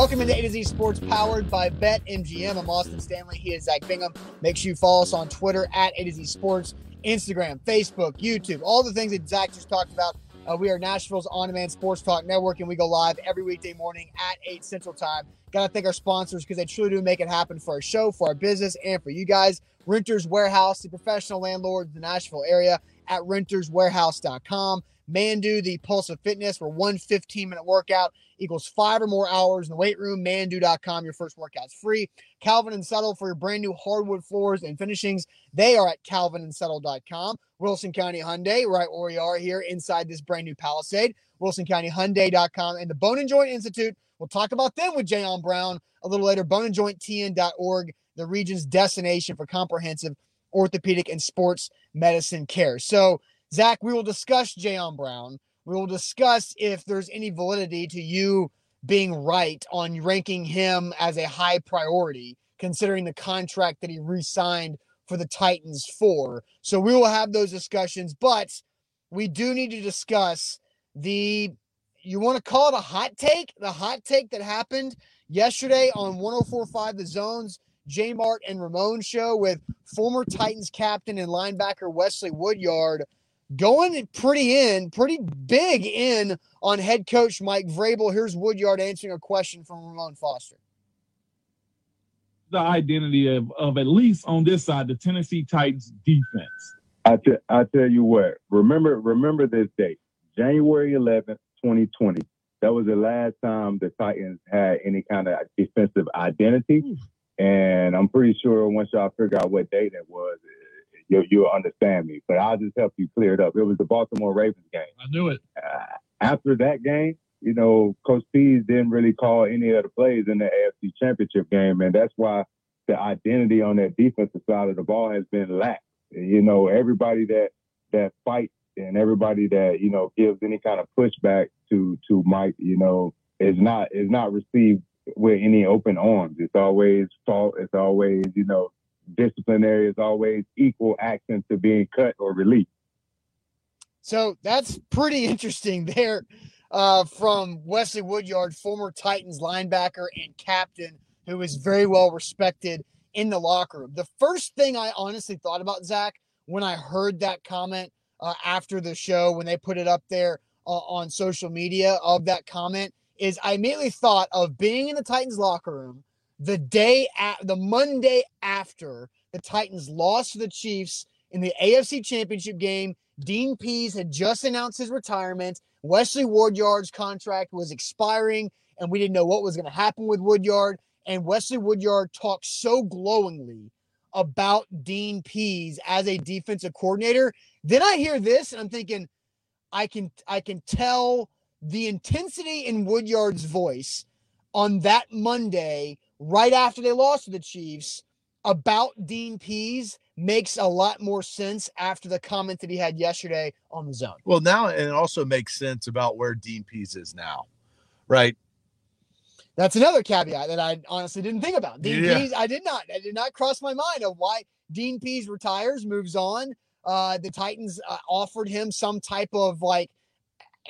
Welcome into A to Z Sports powered by BetMGM. I'm Austin Stanley. He is Zach Bingham. Make sure you follow us on Twitter at A to Z Sports, Instagram, Facebook, YouTube, all the things that Zach just talked about. Uh, we are Nashville's on demand sports talk network, and we go live every weekday morning at 8 Central Time. Got to thank our sponsors because they truly do make it happen for our show, for our business, and for you guys. Renters Warehouse, the professional landlord in the Nashville area at renterswarehouse.com. Mandu, the Pulse of Fitness, where one 15 minute workout equals five or more hours in the weight room. Mandu.com. Your first workout's free. Calvin and Settle for your brand new hardwood floors and finishings. They are at calvinandsettle.com. Wilson County Hyundai, right where we are here inside this brand new Palisade. WilsonCountyHyundai.com and the Bone and Joint Institute. We'll talk about them with Jayon Brown a little later. BoneandJointTN.org, the region's destination for comprehensive orthopedic and sports medicine care. So, Zach, we will discuss Jayon Brown. We will discuss if there's any validity to you being right on ranking him as a high priority, considering the contract that he re signed for the Titans for. So we will have those discussions, but we do need to discuss the, you want to call it a hot take? The hot take that happened yesterday on 1045 The Zones. J Mart and Ramon show with former Titans captain and linebacker Wesley Woodyard going pretty in, pretty big in on head coach Mike Vrabel. Here's Woodyard answering a question from Ramon Foster. The identity of, of at least on this side, the Tennessee Titans defense. I, t- I tell you what, remember remember this date, January 11th, 2020. That was the last time the Titans had any kind of defensive identity. Hmm. And I'm pretty sure once y'all figure out what date it was, you'll, you'll understand me. But I'll just help you clear it up. It was the Baltimore Ravens game. I knew it. Uh, after that game, you know, Coach Pees didn't really call any of the plays in the AFC Championship game, and that's why the identity on that defensive side of the ball has been lax. You know, everybody that that fights and everybody that you know gives any kind of pushback to to Mike, you know, is not is not received with any open arms. It's always fault. It's always you know disciplinary is always equal action to being cut or released. So that's pretty interesting there uh, from Wesley Woodyard, former Titans linebacker and captain, who is very well respected in the locker room. The first thing I honestly thought about, Zach, when I heard that comment uh, after the show, when they put it up there uh, on social media of that comment, is I immediately thought of being in the Titans locker room the day at the Monday after the Titans lost to the Chiefs in the AFC Championship game. Dean Pees had just announced his retirement. Wesley Woodyard's contract was expiring, and we didn't know what was going to happen with Woodyard. And Wesley Woodyard talked so glowingly about Dean Pees as a defensive coordinator. Then I hear this, and I'm thinking, I can I can tell the intensity in Woodyard's voice on that Monday right after they lost to the Chiefs about Dean Pees makes a lot more sense after the comment that he had yesterday on the zone. Well, now it also makes sense about where Dean Pees is now, right? That's another caveat that I honestly didn't think about. Dean yeah. Pees, I did not, I did not cross my mind of why Dean Pees retires, moves on. Uh, the Titans uh, offered him some type of like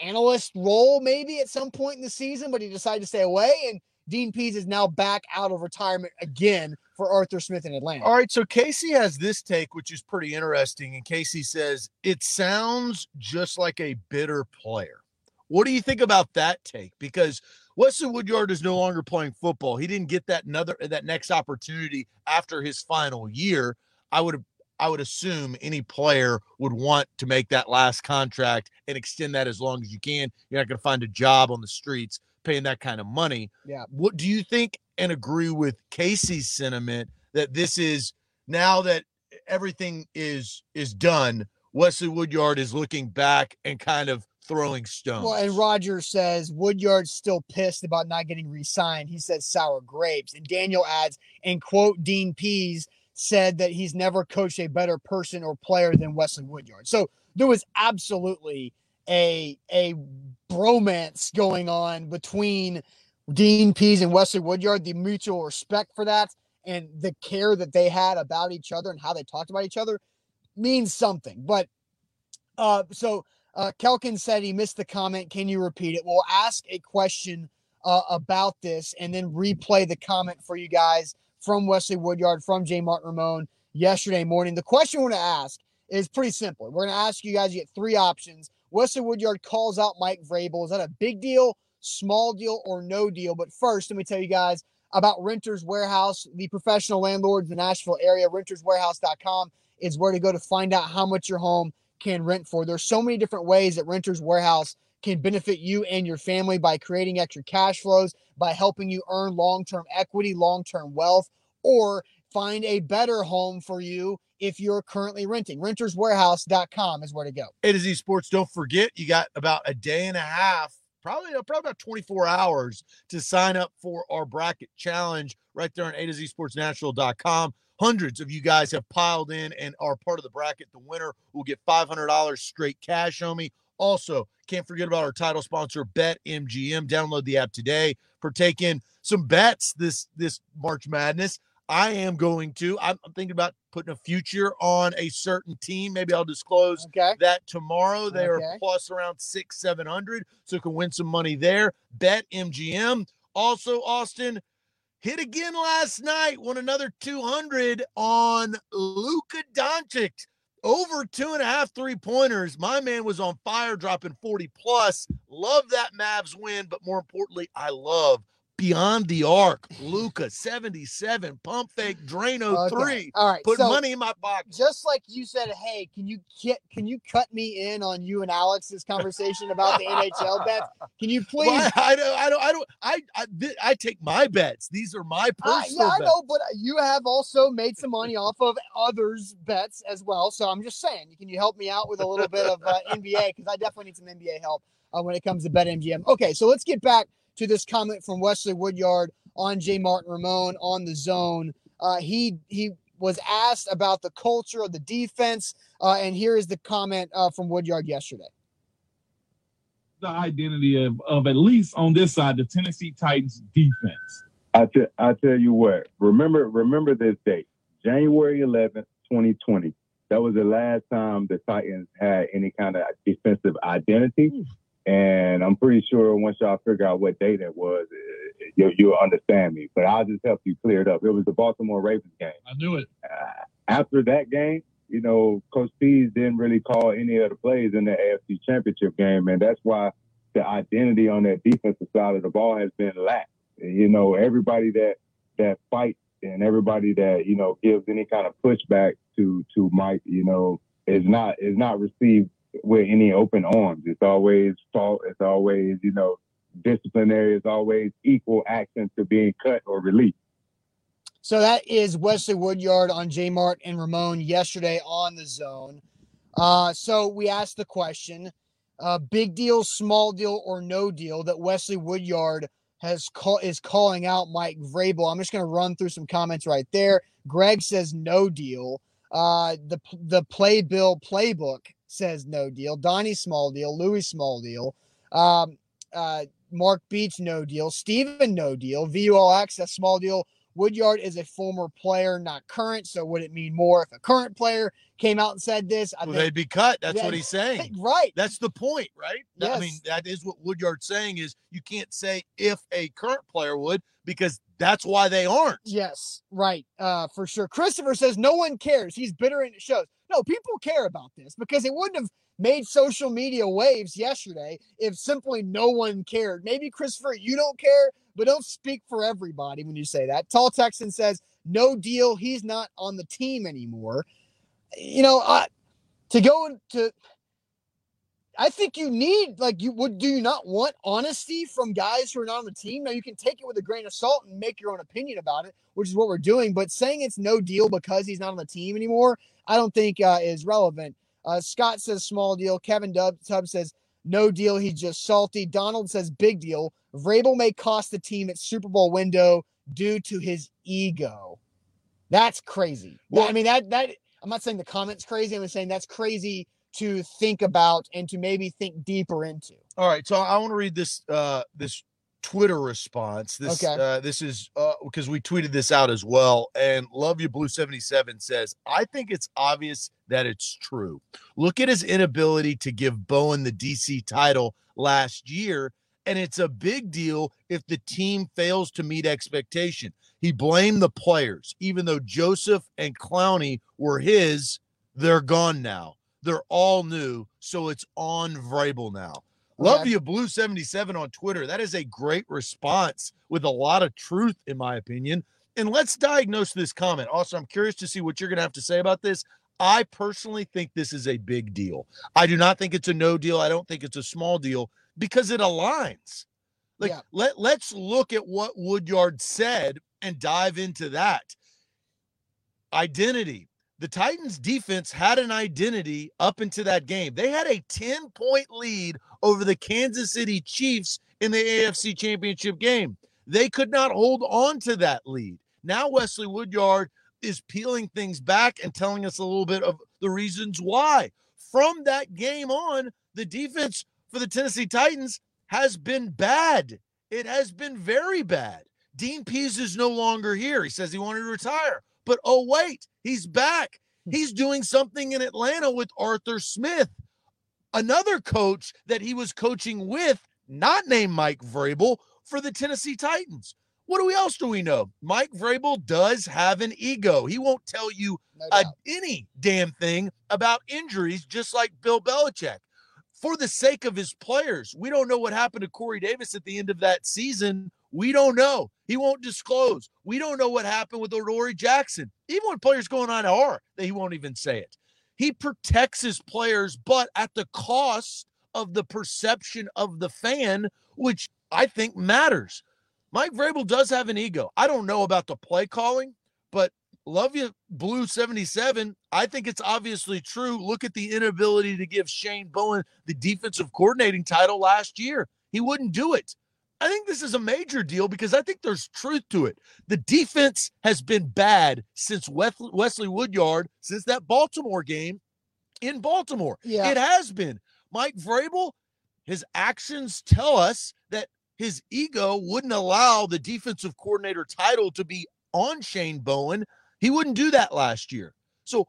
analyst role maybe at some point in the season, but he decided to stay away. And Dean Pees is now back out of retirement again for Arthur Smith in Atlanta. All right, so Casey has this take, which is pretty interesting. And Casey says it sounds just like a bitter player. What do you think about that take? Because Wesley Woodyard is no longer playing football. He didn't get that another that next opportunity after his final year. I would I would assume any player would want to make that last contract and extend that as long as you can. You're not going to find a job on the streets paying that kind of money. Yeah. What do you think and agree with Casey's sentiment that this is now that everything is is done, Wesley Woodyard is looking back and kind of throwing stones. Well, and Roger says Woodyard's still pissed about not getting re-signed. He says sour grapes. And Daniel adds, and quote Dean Pees said that he's never coached a better person or player than Wesley Woodyard. So there was absolutely a a bromance going on between Dean Pees and Wesley Woodyard, the mutual respect for that and the care that they had about each other and how they talked about each other means something. But uh, so uh, Kelkin said he missed the comment. Can you repeat it? We'll ask a question uh, about this and then replay the comment for you guys from Wesley Woodyard, from J. Mart and Ramon yesterday morning. The question we're going to ask is pretty simple. We're going to ask you guys, you get three options. Wesley Woodyard calls out Mike Vrabel. Is that a big deal, small deal, or no deal? But first, let me tell you guys about Renters Warehouse, the professional landlords in the Nashville area. RentersWarehouse.com is where to go to find out how much your home can rent for. There's so many different ways that Renters Warehouse can benefit you and your family by creating extra cash flows, by helping you earn long term equity, long term wealth, or find a better home for you if you're currently renting. Renterswarehouse.com is where to go. A to Z Sports, don't forget, you got about a day and a half, probably, uh, probably about 24 hours to sign up for our bracket challenge right there on A to Z Sports National.com. Hundreds of you guys have piled in and are part of the bracket. The winner will get $500 straight cash on me. Also, can't forget about our title sponsor, BetMGM. Download the app today for taking some bets this this March Madness. I am going to. I'm, thinking about putting a future on a certain team. Maybe I'll disclose okay. that tomorrow. They okay. are plus around six, seven hundred, so can win some money there. Bet MGM. Also, Austin hit again last night. Won another two hundred on Luka Doncic. Over two and a half three pointers. My man was on fire, dropping 40 plus. Love that Mavs win, but more importantly, I love beyond the arc. Luka 77, pump fake, Drano okay. three. All right. Put so, money in my pocket. Just like you said, hey, can you get can you cut me in on you and Alex's conversation about the NHL bets? Can you please? Well, I, I, don't I don't I don't I I, I take my bets. These are my personal uh, yeah, bets. I know, but you have also made some money off of others' bets as well. So I'm just saying, can you help me out with a little bit of uh, NBA because I definitely need some NBA help uh, when it comes to BetMGM. Okay, so let's get back to this comment from Wesley Woodyard on J. Mart and Ramon on the zone. Uh, he he was asked about the culture of the defense, uh, and here is the comment uh, from Woodyard yesterday. The identity of, of at least on this side, the Tennessee Titans defense. I, t- I tell you what, remember remember this date, January 11th, 2020. That was the last time the Titans had any kind of defensive identity. And I'm pretty sure once y'all figure out what day that was, you, you'll understand me. But I'll just help you clear it up. It was the Baltimore Ravens game. I knew it. Uh, after that game, you know, Coach Pees didn't really call any of the plays in the AFC Championship game, and that's why the identity on that defensive side of the ball has been lacked. You know, everybody that that fights and everybody that you know gives any kind of pushback to to Mike, you know, is not is not received with any open arms. It's always fault. It's always, you know, disciplinary. It's always equal action to being cut or released. So that is Wesley Woodyard on J Mart and Ramon yesterday on the zone. Uh, so we asked the question: uh, big deal, small deal, or no deal that Wesley Woodyard has call is calling out Mike Vrabel. I'm just going to run through some comments right there. Greg says no deal. Uh, the the playbill playbook says no deal. Donnie small deal. Louis small deal. Um, uh, Mark Beach no deal. Steven no deal. VUL access small deal. Woodyard is a former player, not current. So would it mean more if a current player came out and said this? I well, think, they'd be cut. That's yeah, what he's saying. Right. That's the point, right? Yes. I mean, that is what Woodyard's saying is you can't say if a current player would because that's why they aren't. Yes, right. Uh, for sure. Christopher says no one cares. He's bitter and it shows. No, people care about this because it wouldn't have made social media waves yesterday if simply no one cared. Maybe Christopher, you don't care, but don't speak for everybody when you say that. Tall Texan says no deal. He's not on the team anymore. You know, to go into I think you need like you would do you not want honesty from guys who are not on the team? Now you can take it with a grain of salt and make your own opinion about it, which is what we're doing. But saying it's no deal because he's not on the team anymore, I don't think uh, is relevant. Uh, Scott says small deal. Kevin Dub Tubb says no deal. He's just salty. Donald says big deal. Vrabel may cost the team its Super Bowl window due to his ego. That's crazy. Well, I mean that that I'm not saying the comment's crazy. I'm just saying that's crazy to think about and to maybe think deeper into. All right, so I want to read this uh this Twitter response. This okay. uh this is uh because we tweeted this out as well and Love You Blue 77 says, "I think it's obvious that it's true. Look at his inability to give Bowen the DC title last year and it's a big deal if the team fails to meet expectation. He blamed the players, even though Joseph and Clowney were his. They're gone now. They're all new, so it's on Vrabel now. Love Okay. you, Blue 77 on Twitter. That is a great response with a lot of truth, in my opinion. And let's diagnose this comment. Also, I'm curious to see what you're going to have to say about this. I personally think this is a big deal. I do not think it's a no deal. I don't think it's a small deal because it aligns. Like Yeah. let let's look at what Woodyard said and dive into that. Identity. The Titans defense had an identity up into that game. They had a 10 point lead over the Kansas City Chiefs in the AFC Championship game. They could not hold on to that lead. Now Wesley Woodyard is peeling things back and telling us a little bit of the reasons why. From that game on, the defense for the Tennessee Titans has been bad. It has been very bad. Dean Pees is no longer here. He says he wanted to retire. But oh, wait, he's back. Hmm. He's doing something in Atlanta with Arthur Smith, another coach that he was coaching with, not named Mike Vrabel, for the Tennessee Titans. What do we else do we know? Mike Vrabel does have an ego. He won't tell you No a, any damn thing about injuries, just like Bill Belichick. For the sake of his players, we don't know what happened to Corey Davis at the end of that season. We don't know. He won't disclose. We don't know what happened with Adoree Jackson. Even when players going on IR, he won't even say it. He protects his players, but at the cost of the perception of the fan, which I think matters. Mike Vrabel does have an ego. I don't know about the play calling, but love you, Blue 77. I think it's obviously true. Look at the inability to give Shane Bowen the defensive coordinating title last year. He wouldn't do it. I think this is a major deal because I think there's truth to it. The defense has been bad since Wesley Woodyard, since that Baltimore game in Baltimore. Yeah. It has been. Mike Vrabel, his actions tell us that his ego wouldn't allow the defensive coordinator title to be on Shane Bowen. He wouldn't do that last year. So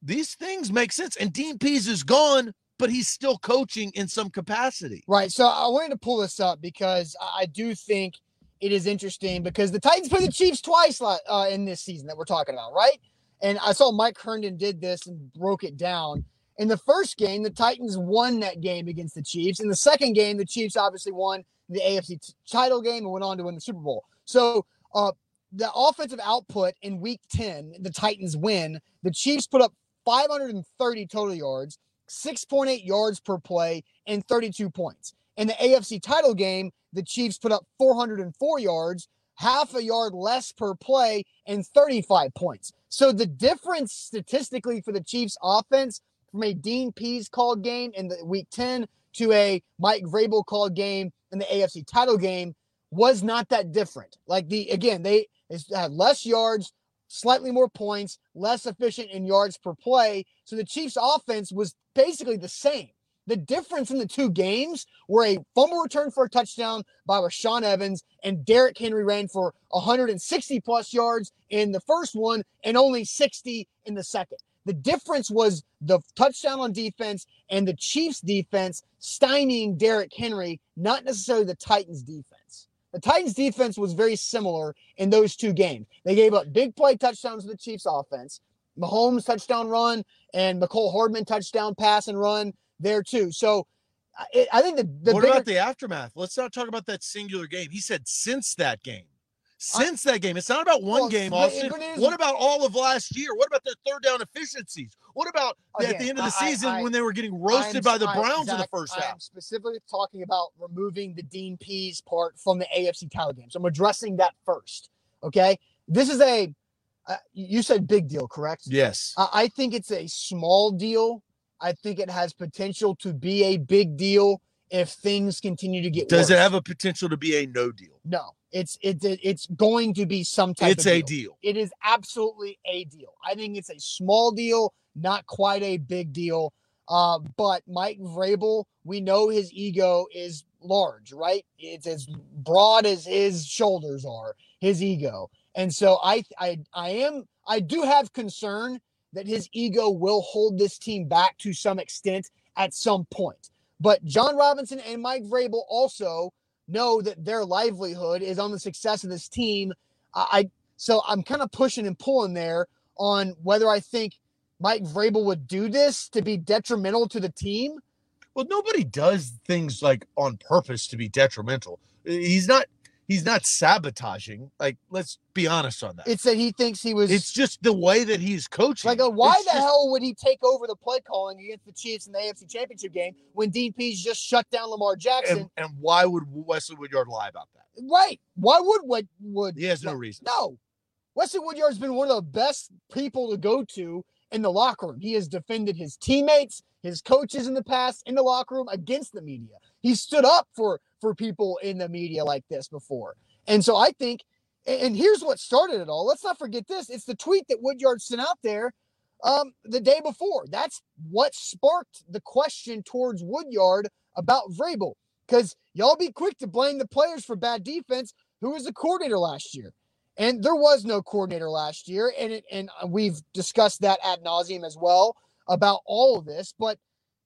these things make sense. And Dean Pees is gone, but he's still coaching in some capacity. Right. So I wanted to pull this up because I do think it is interesting because the Titans played the Chiefs twice uh, in this season that we're talking about, right? And I saw Mike Herndon did this and broke it down. In the first game, the Titans won that game against the Chiefs. In the second game, the Chiefs obviously won the AFC title game and went on to win the Super Bowl. So uh, the offensive output in Week 10, the Titans win. The Chiefs put up 530 total yards, 6.8 yards per play, and 32 points. In the AFC title game, the Chiefs put up 404 yards, half a yard less per play, and 35 points. So the difference statistically for the Chiefs offense from a Dean Pees called game in the week 10 to a Mike Vrabel called game in the AFC title game was not that different. Like the again, they had less yards, slightly more points, less efficient in yards per play. So the Chiefs offense was basically the same. The difference in the two games were a fumble return for a touchdown by Rashaan Evans and Derrick Henry ran for 160 plus yards in the first one and only 60 in the second. The difference was the touchdown on defense and the Chiefs defense stymieing Derrick Henry, not necessarily the Titans defense. The Titans defense was very similar in those two games. They gave up big play touchdowns to the Chiefs offense, Mahomes touchdown run, and Mecole Hardman touchdown pass and run there too. So I, I think the, the what bigger, about the aftermath? Let's not talk about that singular game. He said since that game. Since that game. It's not about one Well, game, Austin. What about all of last year? What about their third down efficiencies? What about at the end of the I- I- season I- when they were getting roasted I'm- by the I- Browns in the first I'm half? specifically talking about removing the Dean Pees part from the AFC title game. So I'm addressing that first. Okay. This is a, uh, you said big deal, correct? Yes. I, I think it's a small deal. I think it has potential to be a big deal if things continue to get Does it have a potential to be a no deal? No, it's it's it's going to be some type. It's of a deal. deal. It is absolutely a deal. I think it's a small deal, not quite a big deal. Uh, but Mike Vrabel, we know his ego is large, right? It's as broad as his shoulders are, his ego. And so I I I am I do have concern that his ego will hold this team back to some extent at some point. But Jon Robinson and Mike Vrabel also know that their livelihood is on the success of this team. I, so I'm kind of pushing and pulling there on whether I think Mike Vrabel would do this to be detrimental to the team. Well, nobody does things like on purpose to be detrimental. He's not he's not sabotaging. Like, let's be honest on that. It's that he thinks he was. It's just the way that he's coaching. like, a, why It's the just- hell would he take over the play calling against the Chiefs in the AFC Championship game when Pees just shut down Lamar Jackson? And, and why would Wesley Woodyard lie about that? right? Why would what would He has no reason. No. Wesley Woodyard's been one of the best people to go to in the locker room. He has defended his teammates, his coaches in the past in the locker room against the media. He stood up for for people in the media like this before. And so I think and here's what started it all. Let's not forget this. It's the tweet that Woodyard sent out there um, the day before. That's what sparked the question towards Woodyard about Vrabel. Because y'all be quick to blame the players for bad defense. Who was the coordinator last year? And there was no coordinator last year, and it, and we've discussed that ad nauseum as well about all of this. But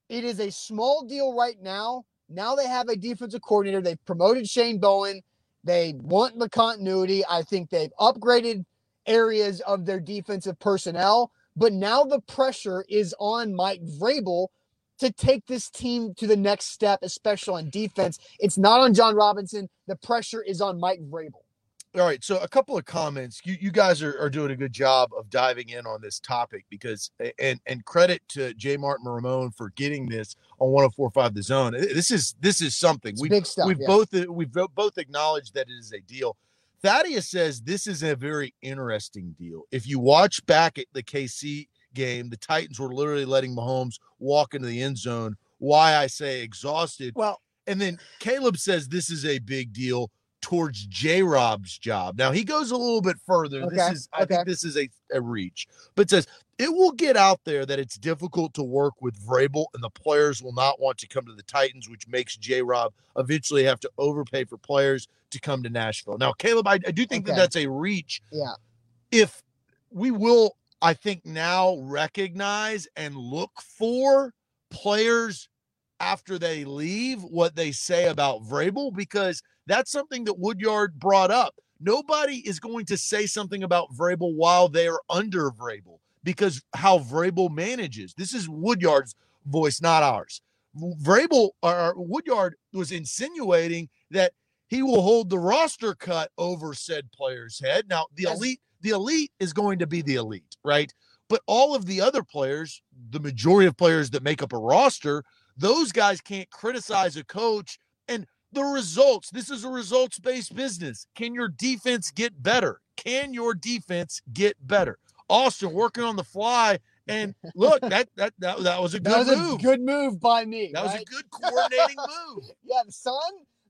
it is a small deal right now. Now they have a defensive coordinator. They've promoted Shane Bowen. They want the continuity. I think they've upgraded areas of their defensive personnel. But now the pressure is on Mike Vrabel to take this team to the next step, especially on defense. It's not on Jon Robinson. The pressure is on Mike Vrabel. All right. So a couple of comments. You you guys are, are doing a good job of diving in on this topic because and and credit to J. Mart and Ramon for getting this on 1045 the zone. This is this is something. It's We big stuff. we've yeah. both uh, we've both acknowledged that it is a deal. Thaddeus says this is a very interesting deal. If you watch back at the KC game, the Titans were literally letting Mahomes walk into the end zone. Why I say exhausted. well, And then Caleb says this is a big deal towards J Rob's job. Now he goes a little bit further. This is I okay. think this is a, a reach, but says it will get out there that it's difficult to work with Vrabel and the players will not want to come to the Titans, which makes J Rob eventually have to overpay for players to come to Nashville. Now, Caleb, I, I do think that that's a reach. yeah. If we will, I think now recognize and look for players after they leave what they say about Vrabel because that's something that Woodyard brought up. Nobody is going to say something about Vrabel while they are under Vrabel because how Vrabel manages. This is Woodyard's voice, not ours. Vrabel or Woodyard was insinuating that he will hold the roster cut over said player's head. Now, the elite, the elite is going to be the elite, right? But all of the other players, the majority of players that make up a roster, those guys can't criticize a coach and the results. This is a results based business. Can your defense get better? Can your defense get better? Austin working on the fly. And look, that that that, that was a That good was move. a good move by me. that was a good coordinating move. Yeah, the sun,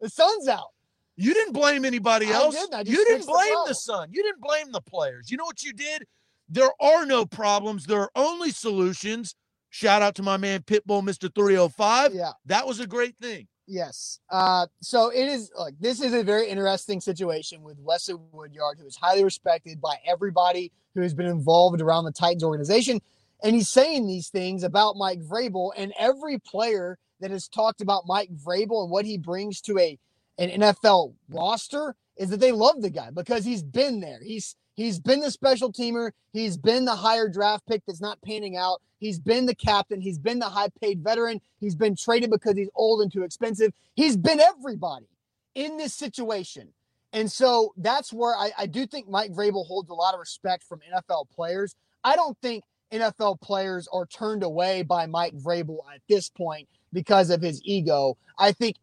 the sun's out. You didn't blame anybody else. didn't. You didn't fixed the blame the, sun. You didn't blame the players. You know what you did? There are no problems. There are only solutions. Shout out to my man Pitbull, Mr. 305. Yeah. That was a great thing. Yes. Uh, so it is like this is a very interesting situation with Wesley Woodyard, who is highly respected by everybody who has been involved around the Titans organization. And he's saying these things about Mike Vrabel, and every player that has talked about Mike Vrabel and what he brings to a an NFL roster is that they love the guy because he's been there. He's he's been the special teamer. He's been the higher draft pick that's not panning out. He's been the captain. He's been the high paid veteran. He's been traded because he's old and too expensive. He's been everybody in this situation. And so that's where I, I do think Mike Vrabel holds a lot of respect from NFL players. I don't think NFL players are turned away by Mike Vrabel at this point because of his ego. I think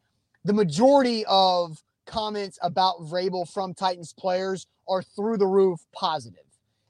the majority of comments about Vrabel from Titans players are through the roof positive.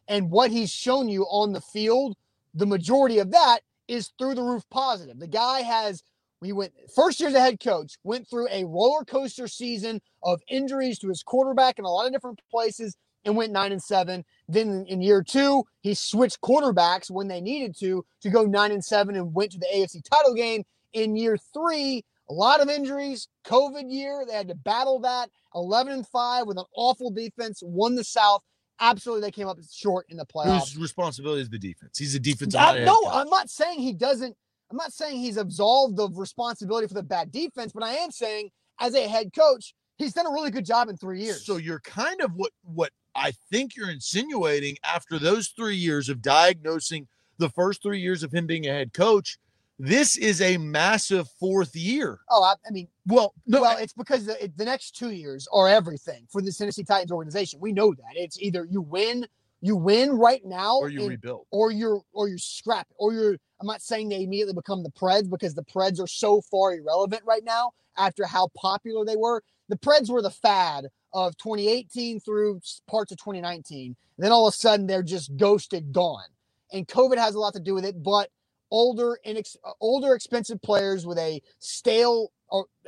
And what he's shown you on the field, the majority of that is through the roof positive. The guy has he went first year as a head coach, went through a roller coaster season of injuries to his quarterback in a lot of different places and went nine and seven. Then in year two, he switched quarterbacks when they needed to to go nine and seven and went to the AFC title game. In year three, a lot of injuries, COVID year, they had to battle that. 11 and five with an awful defense, won the South. Absolutely, they came up short in the playoffs. Whose responsibility is the defense? He's a defensive Uh, no, coach. I'm not saying he doesn't. I'm not saying he's absolved of responsibility for the bad defense, but I am saying as a head coach, He's done a really good job in three years. So you're kind of what what I think you're insinuating after those three years of diagnosing the first three years of him being a head coach. This is a massive fourth year. oh, I, I mean, Well, no, well, it's because the, the next two years are everything for the Tennessee Titans organization. We know that it's either you win, you win right now, or you and- rebuild. or you're or you're scrap or you're I'm not saying they immediately become the Preds because the Preds are so far irrelevant right now after how popular they were. The Preds were the fad of 2018 through parts of 2019. And Then all of a sudden they're just ghosted gone. And COVID has a lot to do with it, but older inex- uh, older expensive players with a stale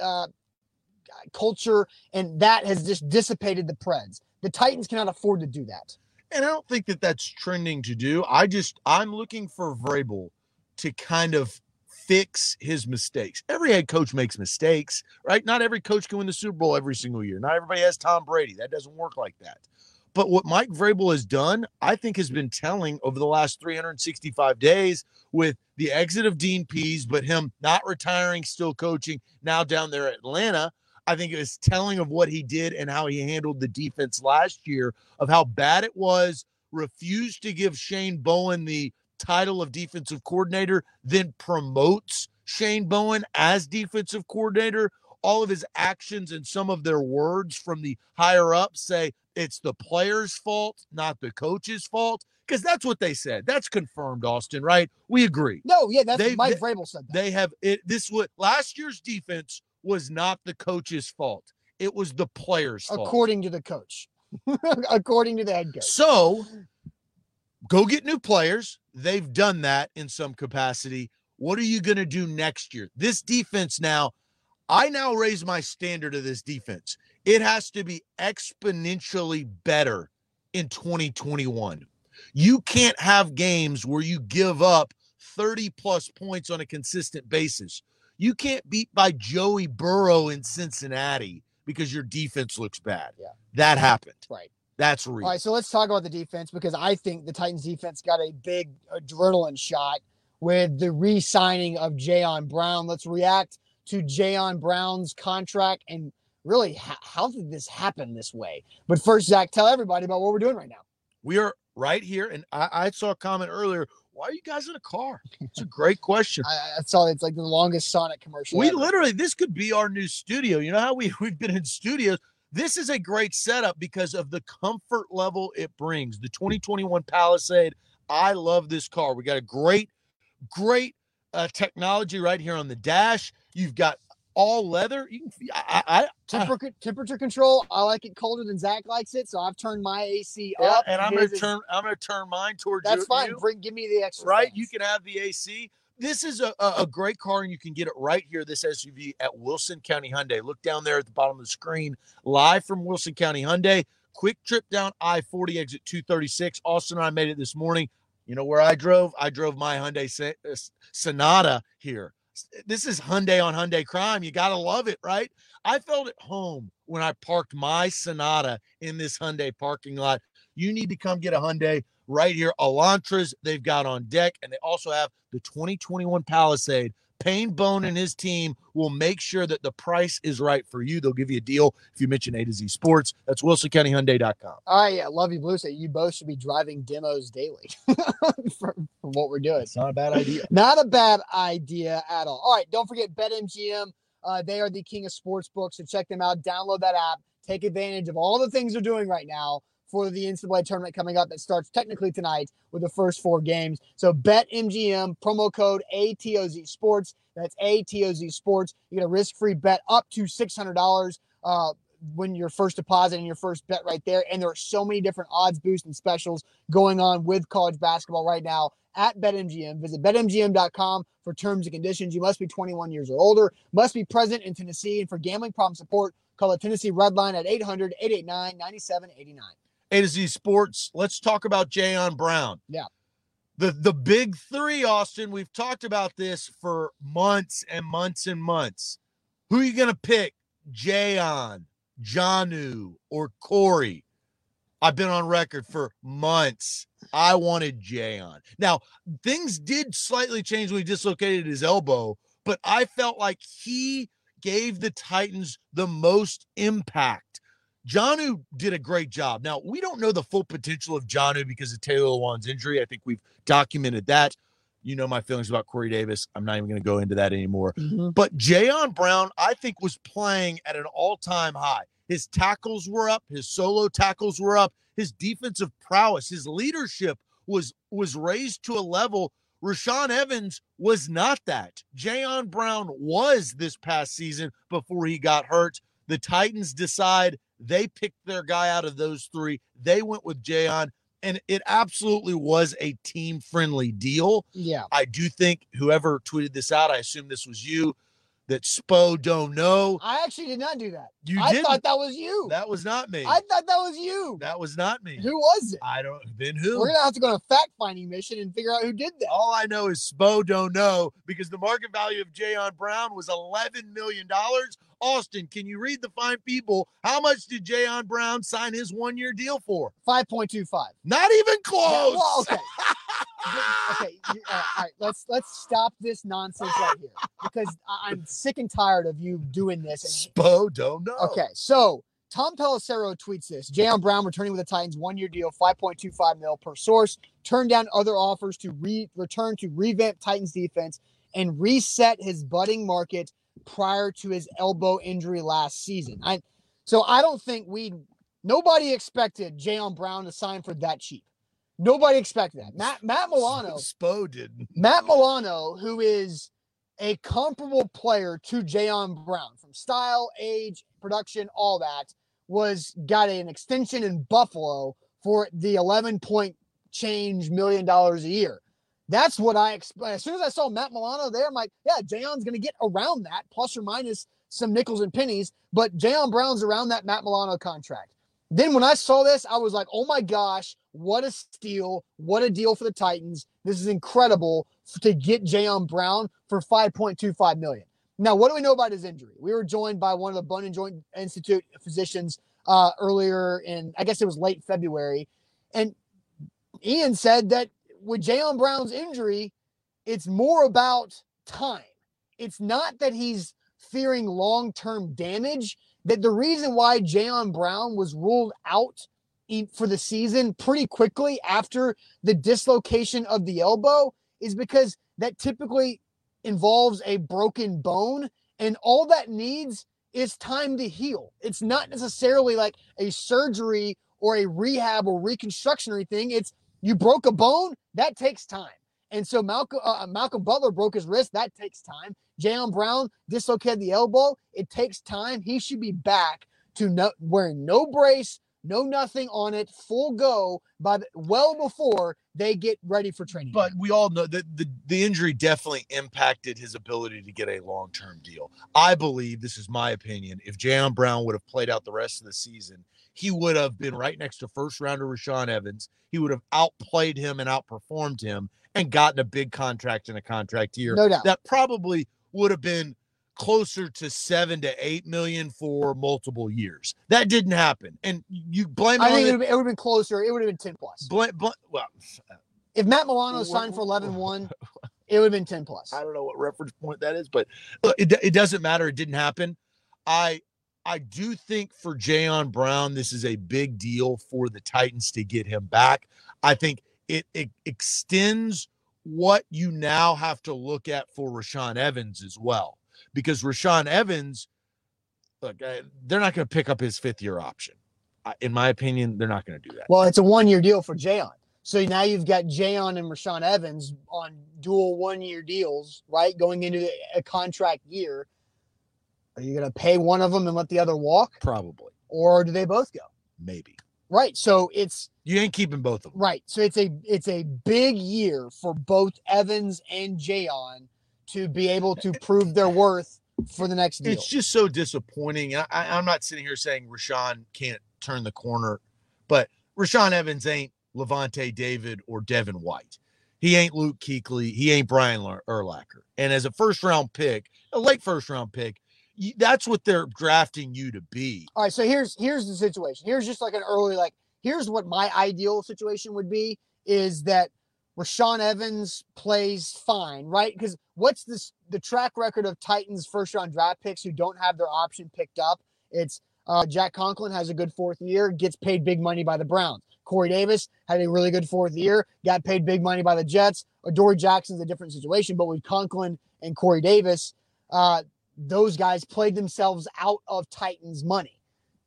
uh, culture and that has just dissipated the Preds. The Titans cannot afford to do that. And I don't think that that's trending to do. I just I'm looking for Vrabel to kind of fix his mistakes. Every head coach makes mistakes, right? Not every coach can win the Super Bowl every single year. Not everybody has Tom Brady. That doesn't work like that. But what Mike Vrabel has done, I think, has been telling over the last 365 days with the exit of Dean Pees, but him not retiring, still coaching, now down there at Atlanta. I think it was telling of what he did and how he handled the defense last year, of how bad it was, refused to give Shane Bowen the title of defensive coordinator, then promotes Shane Bowen as defensive coordinator. All of his actions and some of their words from the higher up say it's the player's fault, not the coach's fault. Because that's what they said. That's confirmed, Austin, right? We agree. No, yeah, that's They- Mike they- Vrabel said that. They have it. This was last year's defense was not the coach's fault. It was the player's fault. according to the coach. according to the head coach. So go get new players. They've done that in some capacity. What are you going to do next year? This defense now, I now raise my standard of this defense. It has to be exponentially better in 2021. You can't have games where you give up 30 plus points on a consistent basis. You can't beat by Joey Burrow in Cincinnati because your defense looks bad. Yeah. That happened. Right. That's real. All right, so let's talk about the defense because I think the Titans defense got a big adrenaline shot with the re-signing of Jayon Brown. Let's react to Jayon Brown's contract and really how, how did this happen this way? But first, Zach, tell everybody about what we're doing right now. We are right here, and I, I saw a comment earlier. Why are you guys in a car? It's a great question. I, I saw it's like the longest Sonic commercial. We ever. literally, this could be our new studio. You know how we, we've been in studios? This is a great setup because of the comfort level it brings. The 2021 Palisade. I love this car. We got a great, great uh, technology right here on the dash. You've got all leather. You can, I, I, Temper, temperature control. I like it colder than Zach likes it, so I've turned my AC yeah, up. and I'm gonna is- turn. I'm gonna turn mine towards That's you. fine. you. Bring, give me the extra. right? You can have the AC. This is a, a, a great car, and you can get it right here. This SUV at Wilson County Hyundai. Look down there at the bottom of the screen, live from Wilson County Hyundai. Quick trip down I 40 exit 236. Austin and I made it this morning. You know where I drove? I drove my Hyundai uh, Sonata here. This is Hyundai on Hyundai crime. You got to love it, right? I felt at home when I parked my Sonata in this Hyundai parking lot. You need to come get a Hyundai right here. Elantras they've got on deck, and they also have the 2021 Palisade. Payne Bone and his team will make sure that the price is right for you. They'll give you a deal if you mention A to Z Sports. That's WilsonCountyHyundai.com. All right, yeah, love you, Blue. So you both should be driving demos daily for, for what we're doing. It's not a bad idea. Not a bad idea at all. All right, don't forget BetMGM. Uh, they are the king of sports books, so check them out. Download that app. Take advantage of all the things they're doing right now for the NCAA tournament coming up that starts technically tonight with the first four games. So BetMGM, promo code ATOZ Sports. That's ATOZ Sports. You get a risk-free bet up to $600 uh, when your first deposit and your first bet right there. And there are so many different odds boosts and specials going on with college basketball right now at BetMGM. Visit betmgm.com for terms and conditions. You must be 21 years or older, must be present in Tennessee, and for gambling problem support, call the Tennessee Red Line at 800 889 9789. A to Z Sports. Let's talk about Jayon Brown. Yeah. The the big three, Austin. We've talked about this for months and months and months. Who are you gonna pick? Jayon, Jonnu, or Corey? I've been on record for months. I wanted Jayon. Now, things did slightly change when he dislocated his elbow, but I felt like he gave the Titans the most impact. Jonnu did a great job. Now, we don't know the full potential of Jonnu because of Taylor Lewan's injury. I think we've documented that. You know my feelings about Corey Davis. I'm not even going to go into that anymore. Mhm. But Jayon Brown, I think, was playing at an all-time high. His tackles were up, his solo tackles were up, his defensive prowess, his leadership was was raised to a level. Rashaan Evans was not that. Jayon Brown was this past season before he got hurt. The Titans decide they picked their guy out of those three. They went with Jayon, and it absolutely was a team-friendly deal. Yeah. I do think whoever tweeted this out, I assume this was you, that Spo don't know. I actually did not do that. You I did thought that was you. That was not me. I thought that was you. that was not me. Who was it? I don't. Then who? We're gonna have to go on a fact finding mission and figure out who did that. All I know is Spo don't know because the market value of Jayon Brown was eleven million dollars. Austin, can you read the fine people? How much did Jayon Brown sign his one-year deal for? Five point two five. Not even close. well, okay. okay, uh, all right. Let's let's stop this nonsense right here because I, I'm sick and tired of you doing this. And, Spo don't know. okay, so Tom Pelissero tweets this: Jayon Brown returning with the Titans, one-year deal, five point two five mil per source. Turned down other offers to re- return to revamp Titans defense and reset his budding market prior to his elbow injury last season. I so I don't think we nobody expected Jayon Brown to sign for that cheap. Nobody expected that. Matt Matt Milano, Spo didn't. Matt Milano, who is a comparable player to Jayon Brown from style, age, production, all that, was got an extension in Buffalo for the 11 point change million dollars a year. That's what I expect. As soon as I saw Matt Milano there, I'm like, yeah, Jayon's going to get around that, plus or minus some nickels and pennies. But Jayon Brown's around that Matt Milano contract. Then when I saw this, I was like, oh my gosh, what a steal. What a deal for the Titans. This is incredible to get Jayon Brown for 5.25 million. Now, what do we know about his injury? We were joined by one of the Bone and Joint Institute physicians uh, earlier in, I guess it was late February. And Ian said that with Jayon Brown's injury, it's more about time. It's not that he's fearing long term damage, that the reason why Jayon Brown was ruled out for the season pretty quickly after the dislocation of the elbow is because that typically involves a broken bone, and all that needs is time to heal. It's not necessarily like a surgery or a rehab or reconstruction or anything. It's you broke a bone, that takes time. And so Malcolm uh, Malcolm Butler broke his wrist, that takes time. Jayon Brown dislocated the elbow, it takes time. He should be back to no, wearing no brace, no nothing on it, full go by the, well before they get ready for training. But we all know that the, the injury definitely impacted his ability to get a long term deal. I believe, this is my opinion, if Jayon Brown would have played out the rest of the season, he would have been right next to first rounder Rashaan Evans. He would have outplayed him and outperformed him and gotten a big contract in a contract year. no doubt. That probably would have been closer to seven to eight million for multiple years. That didn't happen. And you blame it I think it would, have been closer. It would have been 10 plus. blame, blame, well, uh, If Matt Milano Wha- signed for wha- 11 1, it would have been 10 plus. I don't know what reference point that is, but it, it doesn't matter. It didn't happen. I I do think for Jayon Brown, this is a big deal for the Titans to get him back. I think it, it extends what you now have to look at for Rashaan Evans as well, because Rashaan Evans, look, they're not going to pick up his fifth year option. I- In my opinion, they're not going to do that. Well, it's a one year deal for Jayon. So now you've got Jayon and Rashaan Evans on dual one year deals, right? Going into a contract year. Are you going to pay one of them and let the other walk? Probably, Or do they both go? maybe. Right. So it's You ain't keeping both of them. right. So it's a it's a big year for both Evans and Jayon to be able to prove their worth for the next deal. It's just so disappointing. I, I, I'm not sitting here saying Rashaan can't turn the corner, but Rashaan Evans ain't Lavonte David or Devin White. He ain't Luke Kuechly. He ain't Brian Urlacher. And as a first round pick, a late first round pick, that's what they're drafting you to be. All right, so here's here's the situation. Here's just like an early like here's what my ideal situation would be is that Rashaan Evans plays fine, right? Because what's this the track record of Titans first round draft picks who don't have their option picked up. It's uh, Jack Conklin has a good fourth year, gets paid big money by the Browns. Corey Davis had a really good fourth year, got paid big money by the Jets. Adoree Jackson's a different situation, but with Conklin and Corey Davis, uh, those guys played themselves out of Titans money.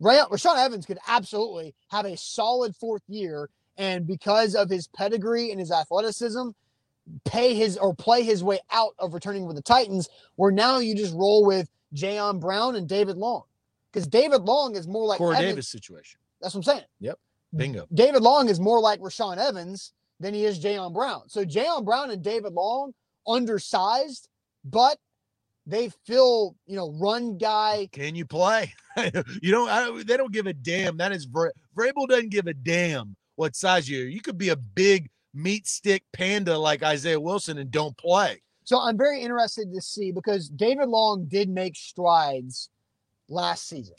Right, Rashaan Evans could absolutely have a solid fourth year, and because of his pedigree and his athleticism, pay his or play his way out of returning with the Titans, where now you just roll with Jayon Brown and David Long. Because David Long is more like Corey Evans. Davis situation. That's what I'm saying. Yep. Bingo. David Long is more like Rashaan Evans than he is Jayon Brown. So Jayon Brown and David Long, undersized, but they feel, you know, run guy. Can you play? you don't. I, they don't give a damn. That is Vra- Vrabel doesn't give a damn what size you are. You could be a big meat stick panda like Isaiah Wilson and don't play. So I'm very interested to see because David Long did make strides last season.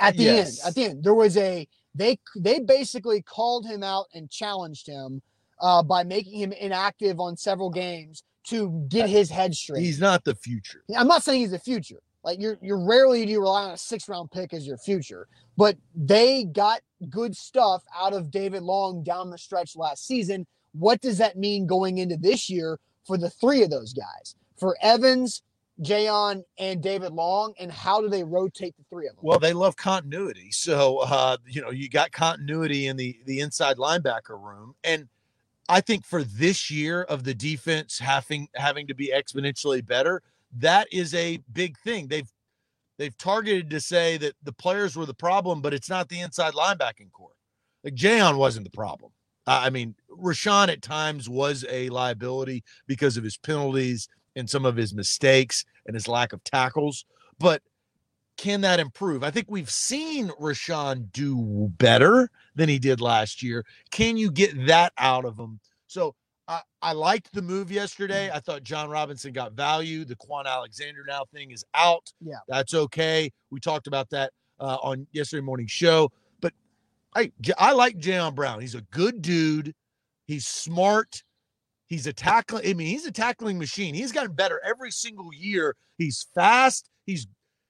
At the Yes. end, at the end, there was a they they basically called him out and challenged him uh, by making him inactive on several games to get his head straight. He's not the future. I'm not saying he's the future. Like you're you're rarely do you rely on a six round pick as your future, but they got good stuff out of David Long down the stretch last season. What does that mean going into this year for the three of those guys? For Evans, Jayon, and David Long, and how do they rotate the three of them? Well, they love continuity. So, uh, you know, you got continuity in the the inside linebacker room, and I think for this year of the defense having having to be exponentially better, that is a big thing. They've they've targeted to say that the players were the problem, but it's not the inside linebacking core. Like Jayon wasn't the problem. I mean, Rashaan at times was a liability because of his penalties and some of his mistakes and his lack of tackles, but can that improve? I think we've seen Rashaan do better than he did last year. Can you get that out of him? So I, I liked the move yesterday. I thought Jon Robinson got value. The Kwon Alexander now thing is out. Yeah. That's okay. We talked about that uh, on yesterday morning show. But I I like Jayon Brown. He's a good dude. He's smart. He's a tackling. I mean, he's a tackling machine. He's gotten better every single year. He's fast. He's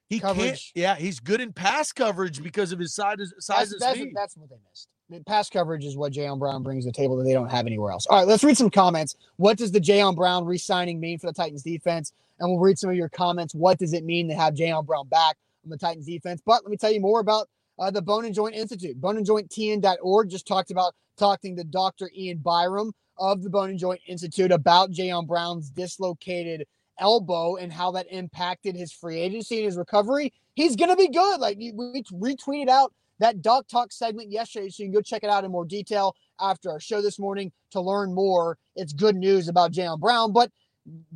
he can't. Yeah, he's good in pass coverage because of his size, size That's, and that's, speed. that's what they missed. Pass coverage is what Jayon Brown brings to the table that they don't have anywhere else. All right, let's read some comments. What does the Jayon Brown re-signing mean for the Titans defense? And we'll read some of your comments. What does it mean to have Jayon Brown back on the Titans defense? But let me tell you more about uh, the Bone and Joint Institute. Boneandjointtn.org just talked about talking to Dr. Ian Byram of the Bone and Joint Institute about Jayon Brown's dislocated elbow and how that impacted his free agency and his recovery. He's going to be good. Like we retweeted out that Doc Talk segment yesterday, so you can go check it out in more detail after our show this morning to learn more. It's good news about Jayon Brown, but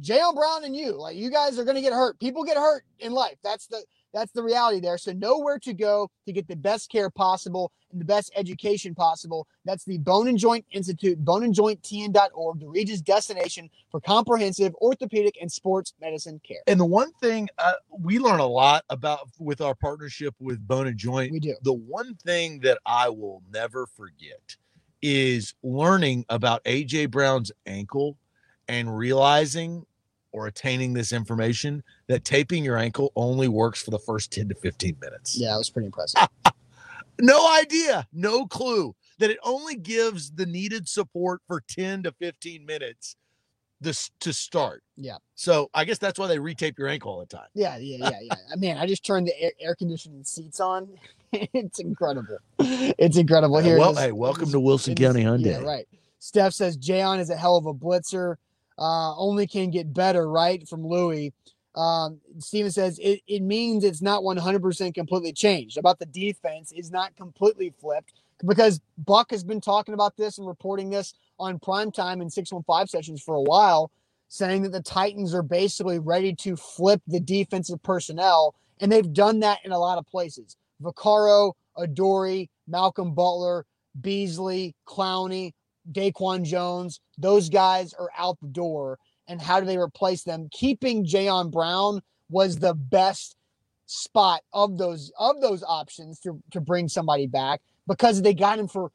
Jayon Brown and you, like you guys are going to get hurt. People get hurt in life. That's the that's the reality there. So nowhere to go to get the best care possible and the best education possible. That's the Bone and Joint Institute, boneandjointtn.org, the region's destination for comprehensive orthopedic and sports medicine care. and the one thing uh, we learn a lot about with our partnership with Bone and Joint. We do. The one thing that I will never forget is learning about AJ Brown's ankle and realizing or attaining this information that taping your ankle only works for the first 10 to 15 minutes. Yeah, it was pretty impressive. No idea, no clue that it only gives the needed support for 10 to 15 minutes this to start. Yeah. So I guess that's why they retape your ankle all the time. Yeah, yeah, yeah, yeah. I mean, I just turned the air, air conditioning seats on. it's incredible. It's incredible. Here, well, it is. hey, welcome is- to Wilson County Yeah, Hyundai. right. Steph says Jayon is a hell of a blitzer. Uh, only can get better, right? From Louis. Um, Steven says it, it means it's not 100% completely changed. About the defense is not completely flipped because Buck has been talking about this and reporting this on primetime and 615 sessions for a while, saying that the Titans are basically ready to flip the defensive personnel. And they've done that in a lot of places. Vaccaro, Adoree, Malcolm Butler, Beasley, Clowney, Daquan Jones, those guys are out the door. And how do they replace them? Keeping Jayon Brown was the best spot of those of those options to, to bring somebody back because they got him for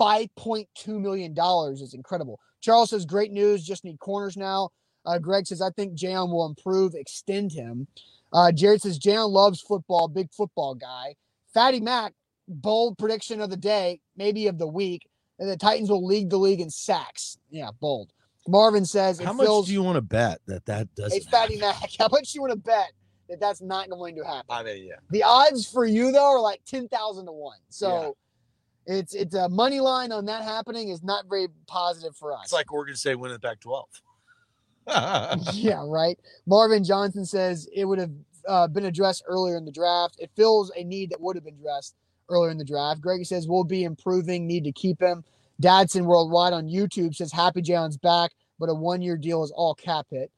$5.2 million is incredible. Charles says, great news. Just need corners now. Uh, Greg says, I think Jayon will improve, extend him. Uh, Jared says, Jayon loves football, big football guy. Fatty Mac, bold prediction of the day, maybe of the week, that the Titans will lead the league in sacks. Yeah, bold. Marvin says, How much feels, do you want to bet that that doesn't? Fatty? Mac, how much do you want to bet that that's not going to happen? I mean, yeah. The odds for you though are like ten thousand to one. So it's it's a money line on that happening is not very positive for us. It's like Oregon State winning the Pac-12. yeah, right. Marvin Johnson says it would have uh, been addressed earlier in the draft. It fills a need that would have been addressed earlier in the draft. Greg says we'll be improving. Need to keep him. Dadson Worldwide on YouTube says Happy Jayon's back, but a one-year deal is all cap hit.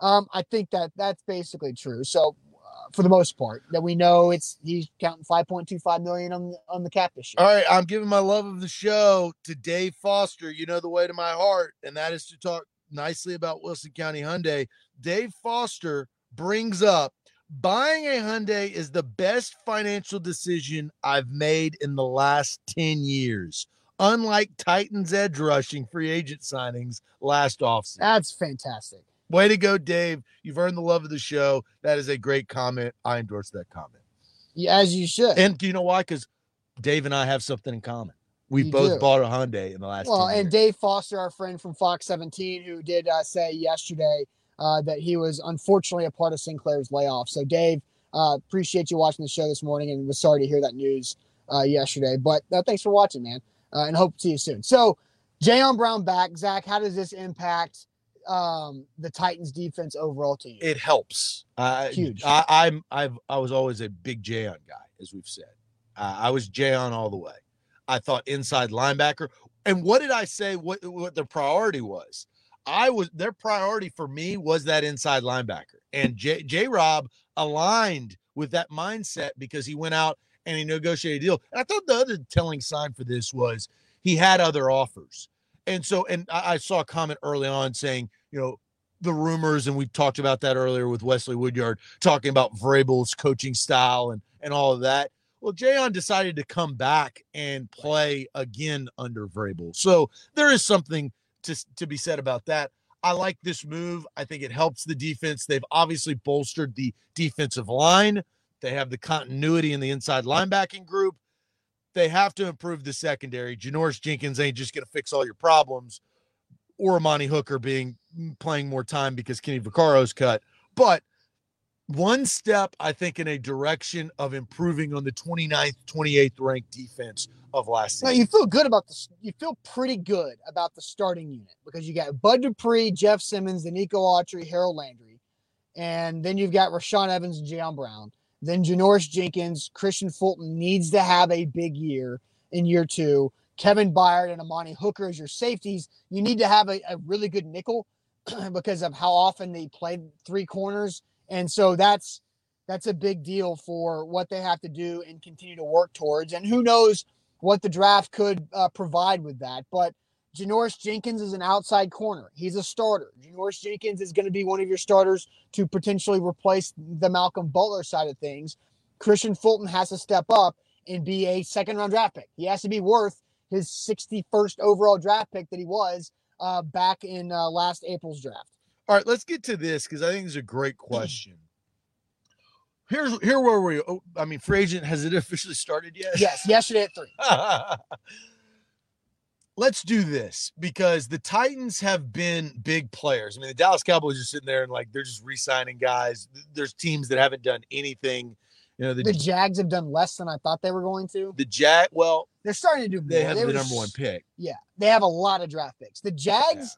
Um, I think that that's basically true. So, uh, for the most part, that we know it's he's counting 5.25 million on on the cap this year. All right, I'm giving my love of the show to Dave Foster. You know the way to my heart, and that is to talk nicely about Wilson County Hyundai. Dave Foster brings up buying a Hyundai is the best financial decision I've made in the last 10 years. Unlike Titans edge rushing free agent signings last offseason. That's fantastic. Way to go, Dave. You've earned the love of the show. That is a great comment. I endorse that comment. Yeah, as you should. And do you know why? Because Dave and I have something in common. We You both do. bought a Hyundai in the last. Well, 10 and. Dave Foster, our friend from Fox 17, who did uh, say yesterday uh, that he was unfortunately a part of Sinclair's layoff. So, Dave, uh, appreciate you watching the show this morning, and was sorry to hear that news uh, yesterday. But uh, thanks for watching, man, uh, and hope to see you soon. So, Jayon Brown back, Zach. How does this impact um, the Titans' defense overall to you? it helps. Uh, Huge. I, I'm I've I was always a big Jayon guy, as we've said. Uh, I was Jayon all the way. I thought inside linebacker. And what did I say? What what their priority was? I was their priority for me was that inside linebacker, and J J Rob aligned with that mindset because he went out and he negotiated a deal. And I thought the other telling sign for this was he had other offers. And so, and I, I saw a comment early on saying, you know, the rumors, and we've talked about that earlier with Wesley Woodyard talking about Vrabel's coaching style and and all of that. Well, Jayon decided to come back and play again under Vrabel. So there is something to, to be said about that. I like this move. I think it helps the defense. They've obviously bolstered the defensive line. They have the continuity in the inside linebacking group. They have to improve the secondary. Janoris Jenkins ain't just going to fix all your problems, or Amani Hooker being mm, playing more time because Kenny Vaccaro's cut. But one step, I think, in a direction of improving on the 29th, 28th ranked defense of last season. you feel good about this. You feel pretty good about the starting unit because you got Bud Dupree, Jeff Simmons, Denico Autry, Harold Landry, and then you've got Rashaan Evans and Jayon Brown. Then Janoris Jenkins, Kristian Fulton needs to have a big year in year two. Kevin Byard and Amani Hooker as your safeties. You need to have a, a really good nickel because of how often they played three corners. And so that's that's a big deal for what they have to do and continue to work towards. And who knows what the draft could uh, provide with that. But Janoris Jenkins is an outside corner. He's a starter. Janoris Jenkins is going to be one of your starters to potentially replace the Malcolm Butler side of things. Kristian Fulton has to step up and be a second round draft pick. He has to be worth his 61st overall draft pick that he was uh, back in uh, last April's draft. All right, let's get to this because I think it's a great mm. question. Here's here where we. Oh, I mean, free agent has it officially started yet? Yes, yesterday at three. Let's do this because the Titans have been big players. I mean, the Dallas Cowboys are sitting there and like they're just re-signing guys. There's teams that haven't done anything. You know, the The Jags have done less than I thought they were going to. the Jag. Well, They're starting to do more. they have the were number one pick. Yeah, they have a lot of draft picks. The Jags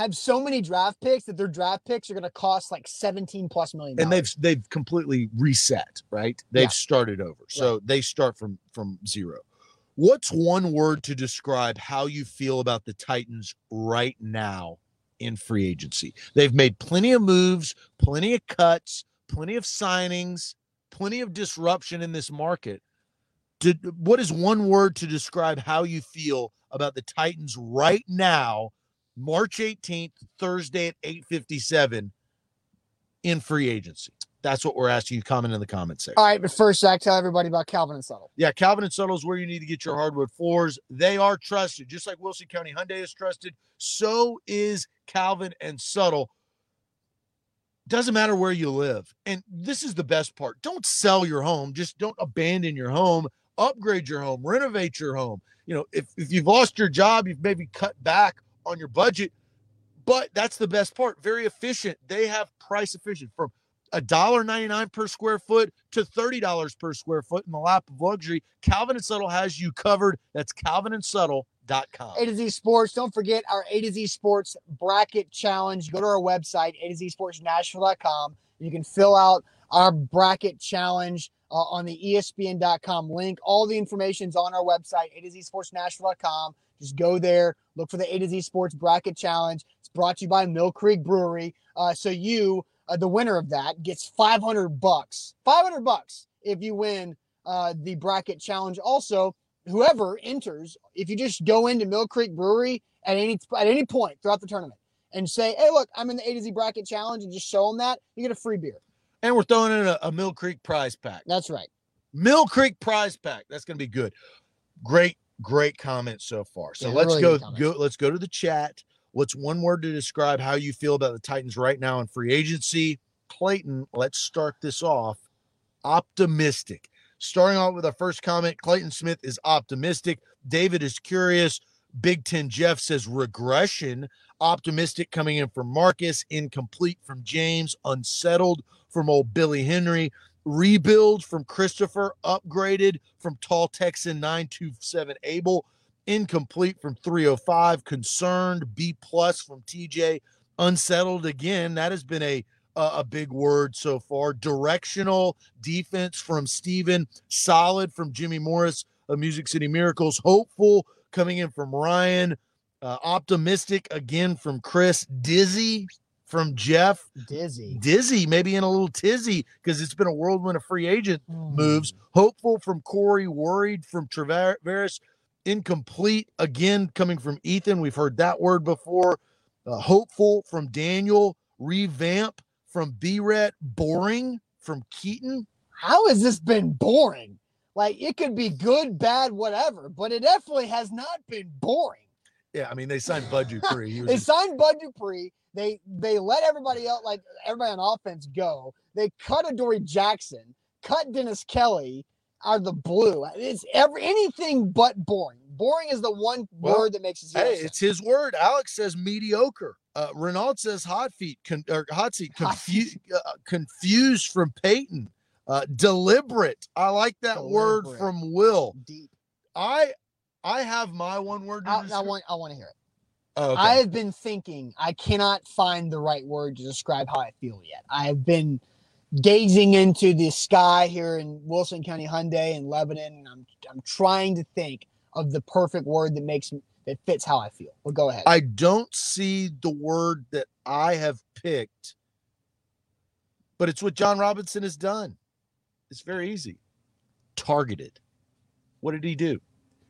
have so many draft picks that their draft picks are going to cost like 17 plus million. and they've they've completely reset right? They've Yeah. started over. So they start from from zero. What's one word to describe how you feel about the titans right now in free agency? They've made plenty of moves plenty of cuts plenty of signings plenty of disruption in this market. Did, what is one word to describe how you feel about the titans right now march 18th thursday at 857 in free agency? That's what we're asking you. Comment in the comment section. All right, but first, Zach, tell everybody about Calvin and Subtle. Yeah, Calvin and Subtle is where you need to get your hardwood floors. They are trusted, just like Wilson County Hyundai is trusted. So is Calvin and Subtle. doesn't matter where you live. And this is the best part. Don't sell your home. Just don't abandon your home. Upgrade your home, renovate your home. You know, if, if you've lost your job, you've maybe cut back on your budget. But that's the best part. Very efficient. They have price efficient from $1.99 per square foot to $30 per square foot in the lap of luxury. Calvin and Subtle has you covered. That's calvinandsubtle.com. A to Z Sports. Don't forget our A to Z Sports bracket challenge. Go to our website, A to Z Sports Nashville.com. You can fill out our bracket challenge uh, on the ESPN.com link. All the information is on our website, A to Z Sports Nashville.com. Just go there, look for the A to Z Sports bracket challenge. It's brought to you by Mill Creek Brewery. Uh, so you, uh, the winner of that, gets 500 bucks. 500 bucks if you win uh, the bracket challenge. Also, whoever enters, if you just go into Mill Creek Brewery at any at any point throughout the tournament and say, "Hey, look, I'm in the A to Z bracket challenge," and just show them that, you get a free beer. And we're throwing in a, a Mill Creek prize pack. That's right. Mill Creek prize pack. That's going to be good. Great, great comments so far. So Yeah, let's really go, go. Let's go to the chat. What's one word to describe how you feel about the Titans right now in free agency? Clayton, let's start this off. Optimistic. Starting off with our first comment, Clayton Smith is optimistic. David is curious. Big Ten Jeff says regression. Optimistic coming in from Marcus. Incomplete from James. Unsettled from old Billy Henry. Rebuild from Christopher. Upgraded from Tall Texan 927 Abel. Incomplete from 305. Concerned. B plus from TJ. Unsettled again. That has been a a a big word so far. Directional defense from Steven. Solid from Jimmy Morris of Music City Miracles. Hopeful coming in from Ryan. Uh, optimistic again from Chris. Dizzy from Jeff. Dizzy. Dizzy, maybe in a little tizzy because it's been a whirlwind of free agent Hmm. moves. Hopeful from Corey. Worried from Travaris. Incomplete again coming from Ethan. We've heard that word before. Uh, hopeful from Daniel. Revamp from B-Ret. Boring from Keaton. How has this been boring? Like it could be good, bad, whatever, but it definitely has not been boring. Yeah, I mean they signed Bud Dupree. They signed Bud Dupree. They they let everybody else, like everybody on offense, go. They cut Adoree Jackson, cut Dennis Kelly out of the blue. It's every anything but boring. Boring is the one Well, word that makes it. Hey, sense. it's his word. Alex says mediocre. Uh, Renault says hot feet, con- or hot seat, confu- uh, confused from Peyton. Uh, deliberate. I like that word from Will. deep. I I have my one word. To I, I want I want to hear it. Oh, okay. I have been thinking. I cannot find the right word to describe how I feel yet. I have been gazing into the sky here in Wilson County Hyundai in Lebanon, and I'm I'm trying to think of the perfect word that makes that fits how I feel. Well, go ahead. I don't see the word that I have picked, but it's what Jon Robinson has done. It's very easy. Targeted. What did he do?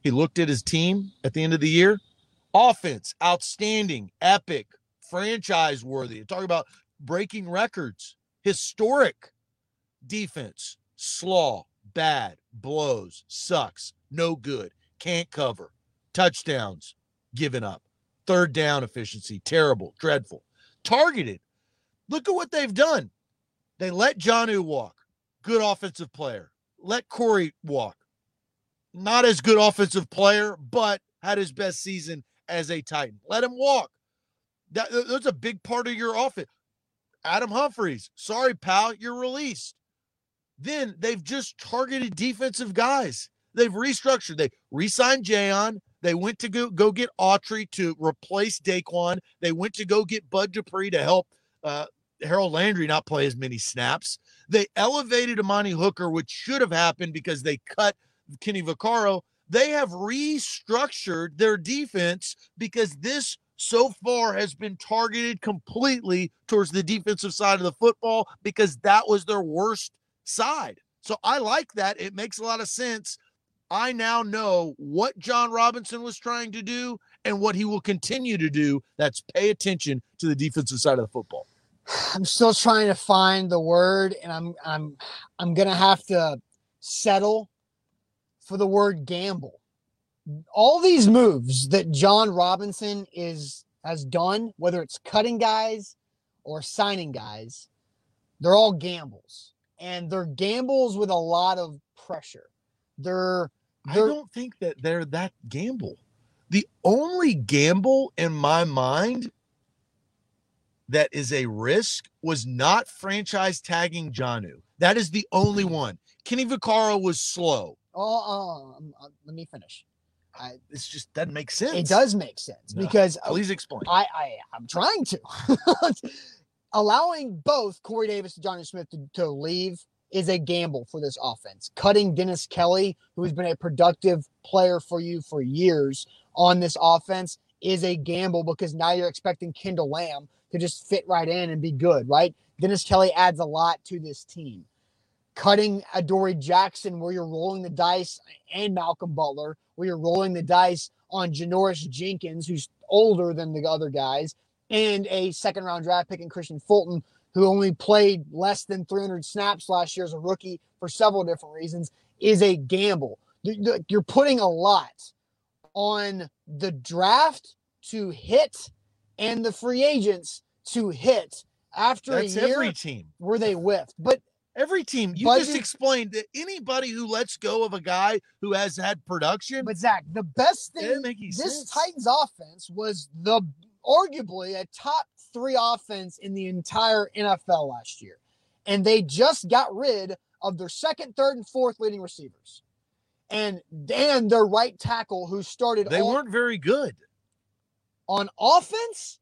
He looked at his team at the end of the year. Offense, outstanding, epic, franchise worthy. Talk about breaking records, historic. Defense, slaw, bad, blows, sucks, no good, can't cover, touchdowns, given up. Third down efficiency, terrible, dreadful. Targeted. Look at what they've done. They let Jonnu walk, good offensive player. Let Corey walk, not as good offensive player, but had his best season as a Titan. Let him walk. That, that's a big part of your offense. Adam Humphries, sorry, pal, you're released. Then they've just targeted defensive guys. They've restructured. They re-signed Jayon. They went to go, go get Autry to replace Daquan. They went to go get Bud Dupree to help uh, Harold Landry not play as many snaps. They elevated Amani Hooker, which should have happened because they cut Kenny Vaccaro. They have restructured their defense because this so far has been targeted completely towards the defensive side of the football because that was their worst side. So I like that. It makes a lot of sense. I now know what Jon Robinson was trying to do and what he will continue to do. That's pay attention to the defensive side of the football. I'm still trying to find the word, and I'm I'm I'm gonna have to settle for the word gamble. All these moves that Jon Robinson is has done, whether it's cutting guys or signing guys, they're all gambles, and they're gambles with a lot of pressure. They're I they're don't think that they're that gamble. The only gamble in my mind that is a risk was not franchise tagging Jonnu. That is the only one. Kenny Vaccaro was slow. Oh, um, uh, let me finish. I, It's just doesn't make sense. it does make sense No. because uh, Please explain. I, I I'm trying to. Allowing both Corey Davis and Jonnu Smith to, to leave is a gamble for this offense. Cutting Dennis Kelly, who has been a productive player for you for years on this offense, is a gamble because now you're expecting Kendall Lamm to just fit right in and be good, right? Dennis Kelly adds a lot to this team. Cutting Adoree Jackson, where you're rolling the dice, and Malcolm Butler, where you're rolling the dice on Janoris Jenkins, who's older than the other guys, and a second round draft pick in Kristian Fulton, who only played less than 300 snaps last year as a rookie for several different reasons, is a gamble. You- you- You're putting a lot on the draft to hit and the free agents to hit after That's a year every team. where they whiffed. But Every team. You just explained that anybody who lets go of a guy who has had production, but Zach, the best thing this sense. Titans offense was the arguably a top three offense in the entire NFL last year. And they just got rid of their second, third, and fourth leading receivers. And Dan, their right tackle, who started they all- weren't very good. on offense,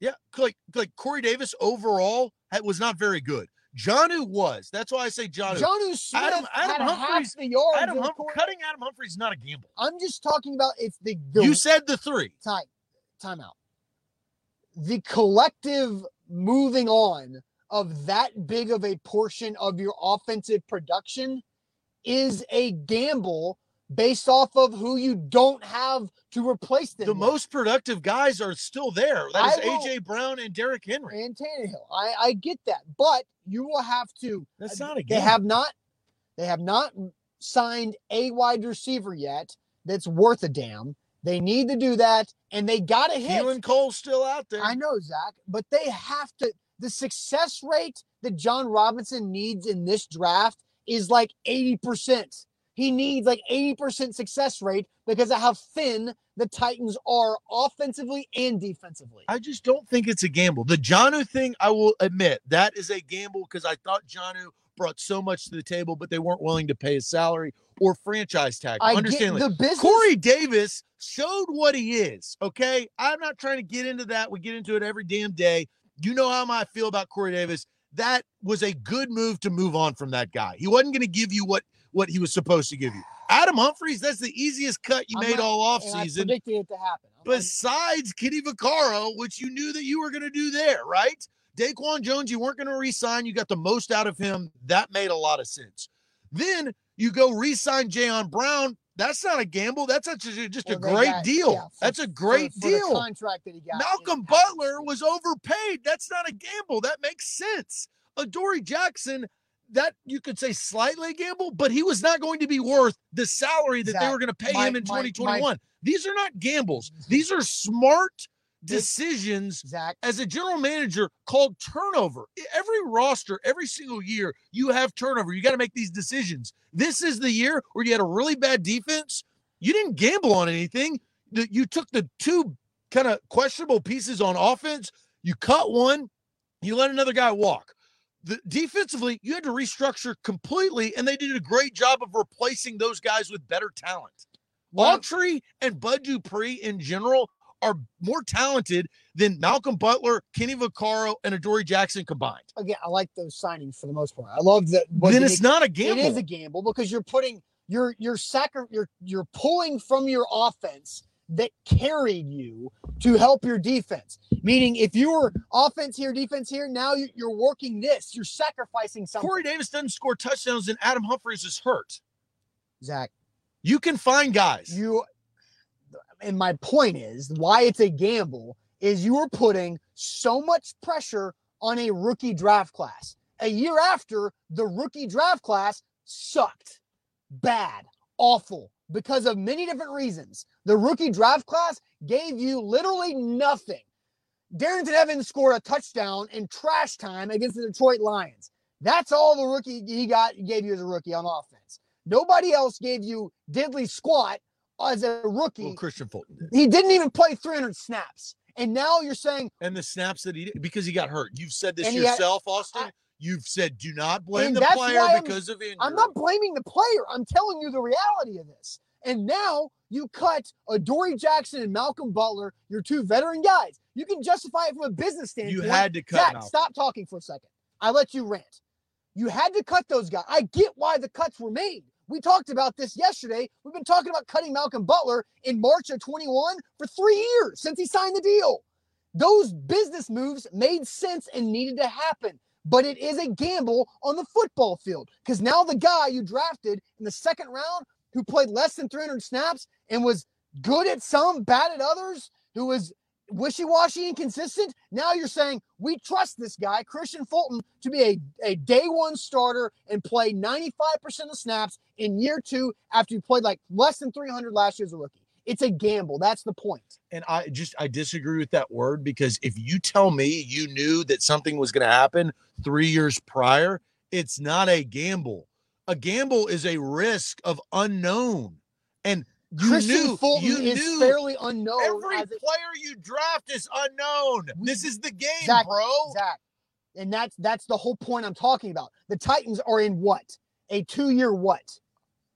Yeah, like like Corey Davis overall was not very good. Jonnu was. That's why I say Jonnu. Jonnu Smith Adam- Adam had half the yards. Adam of hum- Corey- cutting Adam Humphries is not a gamble. I'm just talking about it's the, the You said the three. time timeout. The collective moving on of that big of a portion of your offensive production is a gamble based off of who you don't have to replace them. The with. most productive guys are still there. That is AJ Brown and Derrick Henry. and Tannehill. I, I get that, but you will have to. That's uh, not a game. They have not. They have not signed a wide receiver yet that's worth a damn. They need to do that, and they got to hit. Keelan Cole's still out there. I know, Zach, but they have to. The success rate that Jon Robinson needs in this draft is like 80%. He needs like 80% success rate because of how thin the Titans are offensively and defensively. I just don't think it's a gamble. The Jonnu thing, I will admit, that is a gamble because I thought Jonnu brought so much to the table, but they weren't willing to pay his salary or franchise tag. I Understand the business. Corey Davis showed what he is. Okay. I'm not trying to get into that. We get into it every damn day. You know how I feel about Corey Davis. That was a good move to move on from that guy. He wasn't going to give you what what he was supposed to give you. Adam Humphries, that's the easiest cut you I'm made not- all offseason. predicted it to happen. I'm- Besides Kenny Vaccaro, which you knew that you were going to do there, right? Daquan Jones, you weren't going to re-sign. You got the most out of him. That made a lot of sense. Then you go re-sign Jayon Brown. That's not a gamble. That's a, just a Well, great got- deal. yeah, for- That's a great for the deal. contract that he got. Malcolm Butler was overpaid. That's not a gamble. That makes sense. Adoree Jackson, that you could say slightly gamble, but he was not going to be worth the salary that they were going to pay my- him in my- my- 2021. These are not gambles. These are smart decisions Zach. as a general manager called turnover. Every roster, every single year, you have turnover. You got to make these decisions. This is the year where you had a really bad defense. You didn't gamble on anything. You took the two kind of questionable pieces on offense. You cut one, you let another guy walk. The defensively, you had to restructure completely, and they did a great job of replacing those guys with better talent. One Autry and Bud Dupree in general are more talented than Malcolm Butler, Kenny Vaccaro, and Adoree Jackson combined. again, I like those signings for the most part. I love that. then it's not a gamble. It is a gamble because you're putting you're you're sacri- you're you're pulling from your offense that carried you to help your defense. Meaning, if your offense here, defense here, now you- you're working this. You're sacrificing something. Corey Davis doesn't score touchdowns, and Adam Humphries is hurt. Zach, You can find guys. you and my point is why it's a gamble is you are putting so much pressure on a rookie draft class. A year after the rookie draft class sucked, bad, awful because of many different reasons. The rookie draft class gave you literally nothing. Darrynton Evans scored a touchdown in trash time against the Detroit Lions. That's all the rookie he got gave you as a rookie on offense. Nobody else gave you diddly squat as a rookie. Well, Kristian Fulton did. he didn't even play 300 snaps. And now you're saying And the snaps that he did because he got hurt. You've said this he had- yourself, Austin. You've said do not blame And the player because of injury. I'm not blaming the player. I'm telling you the reality of this. And now you cut Adoree Jackson and Malcolm Butler, your two veteran guys. You can justify it from a business standpoint. You had to cut Zach, Malcolm. stop talking for a second. I let you rant. You had to cut those guys. I get why the cuts were made. We talked about this yesterday. We've been talking about cutting Malcolm Butler in March of 21 for three years since he signed the deal. Those business moves made sense and needed to happen. But it is a gamble on the football field because now the guy you drafted in the second round who played less than 300 snaps and was good at some, bad at others, who was wishy-washy and consistent. Now you're saying we trust this guy, Kristian Fulton, to be a, a day one starter and play 95% of snaps in year two after you played like less than 300 last year as a rookie. It's a gamble. That's the point. and I just I disagree with that word because if you tell me you knew that something was going to happen 3 years prior, it's not a gamble. A gamble is a risk of unknown. And you Kristian knew Fulton you is knew fairly unknown. every player you draft is unknown. We- This is the game, Zach, bro. Zach, and that's that's the whole point I'm talking about. The Titans are in what? A two-year what?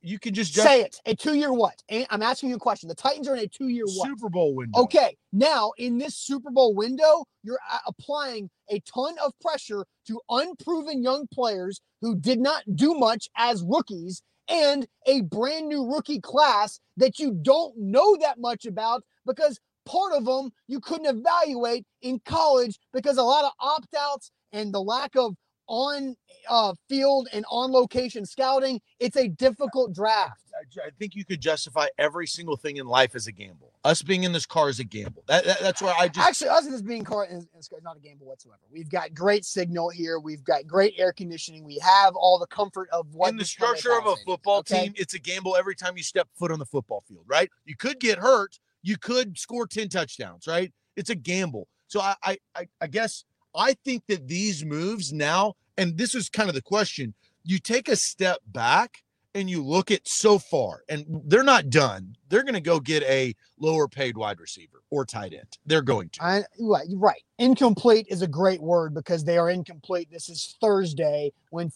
You can just Say it. A two-year what? And I'm asking you a question. The Titans are in a two-year what? Super Bowl window. Okay, now in this Super Bowl window, you're uh, applying a ton of pressure to unproven young players who did not do much as rookies and a brand new rookie class that you don't know that much about because part of them you couldn't evaluate in college because a lot of opt outs and the lack of on uh, field and on location scouting. It's a difficult draft. I, I think you could justify every single thing in life as a gamble. Us being in this car is a gamble. That, that- that's where I just Actually, us as being car is, is not a gamble whatsoever. We've got great signal here. We've got great air conditioning. We have all the comfort of what in the structure of a football okay? team, it's a gamble every time you step foot on the football field, right? You could get hurt. You could score 10 touchdowns, right? It's a gamble. So I I I, I guess I think that these moves now, and this is kind of the question, you take a step back and you look at so far, and they're not done. They're going to go get a lower paid wide receiver or tight end. They're going to. I, right, right. Incomplete is a great word because they are incomplete. This is Thursday when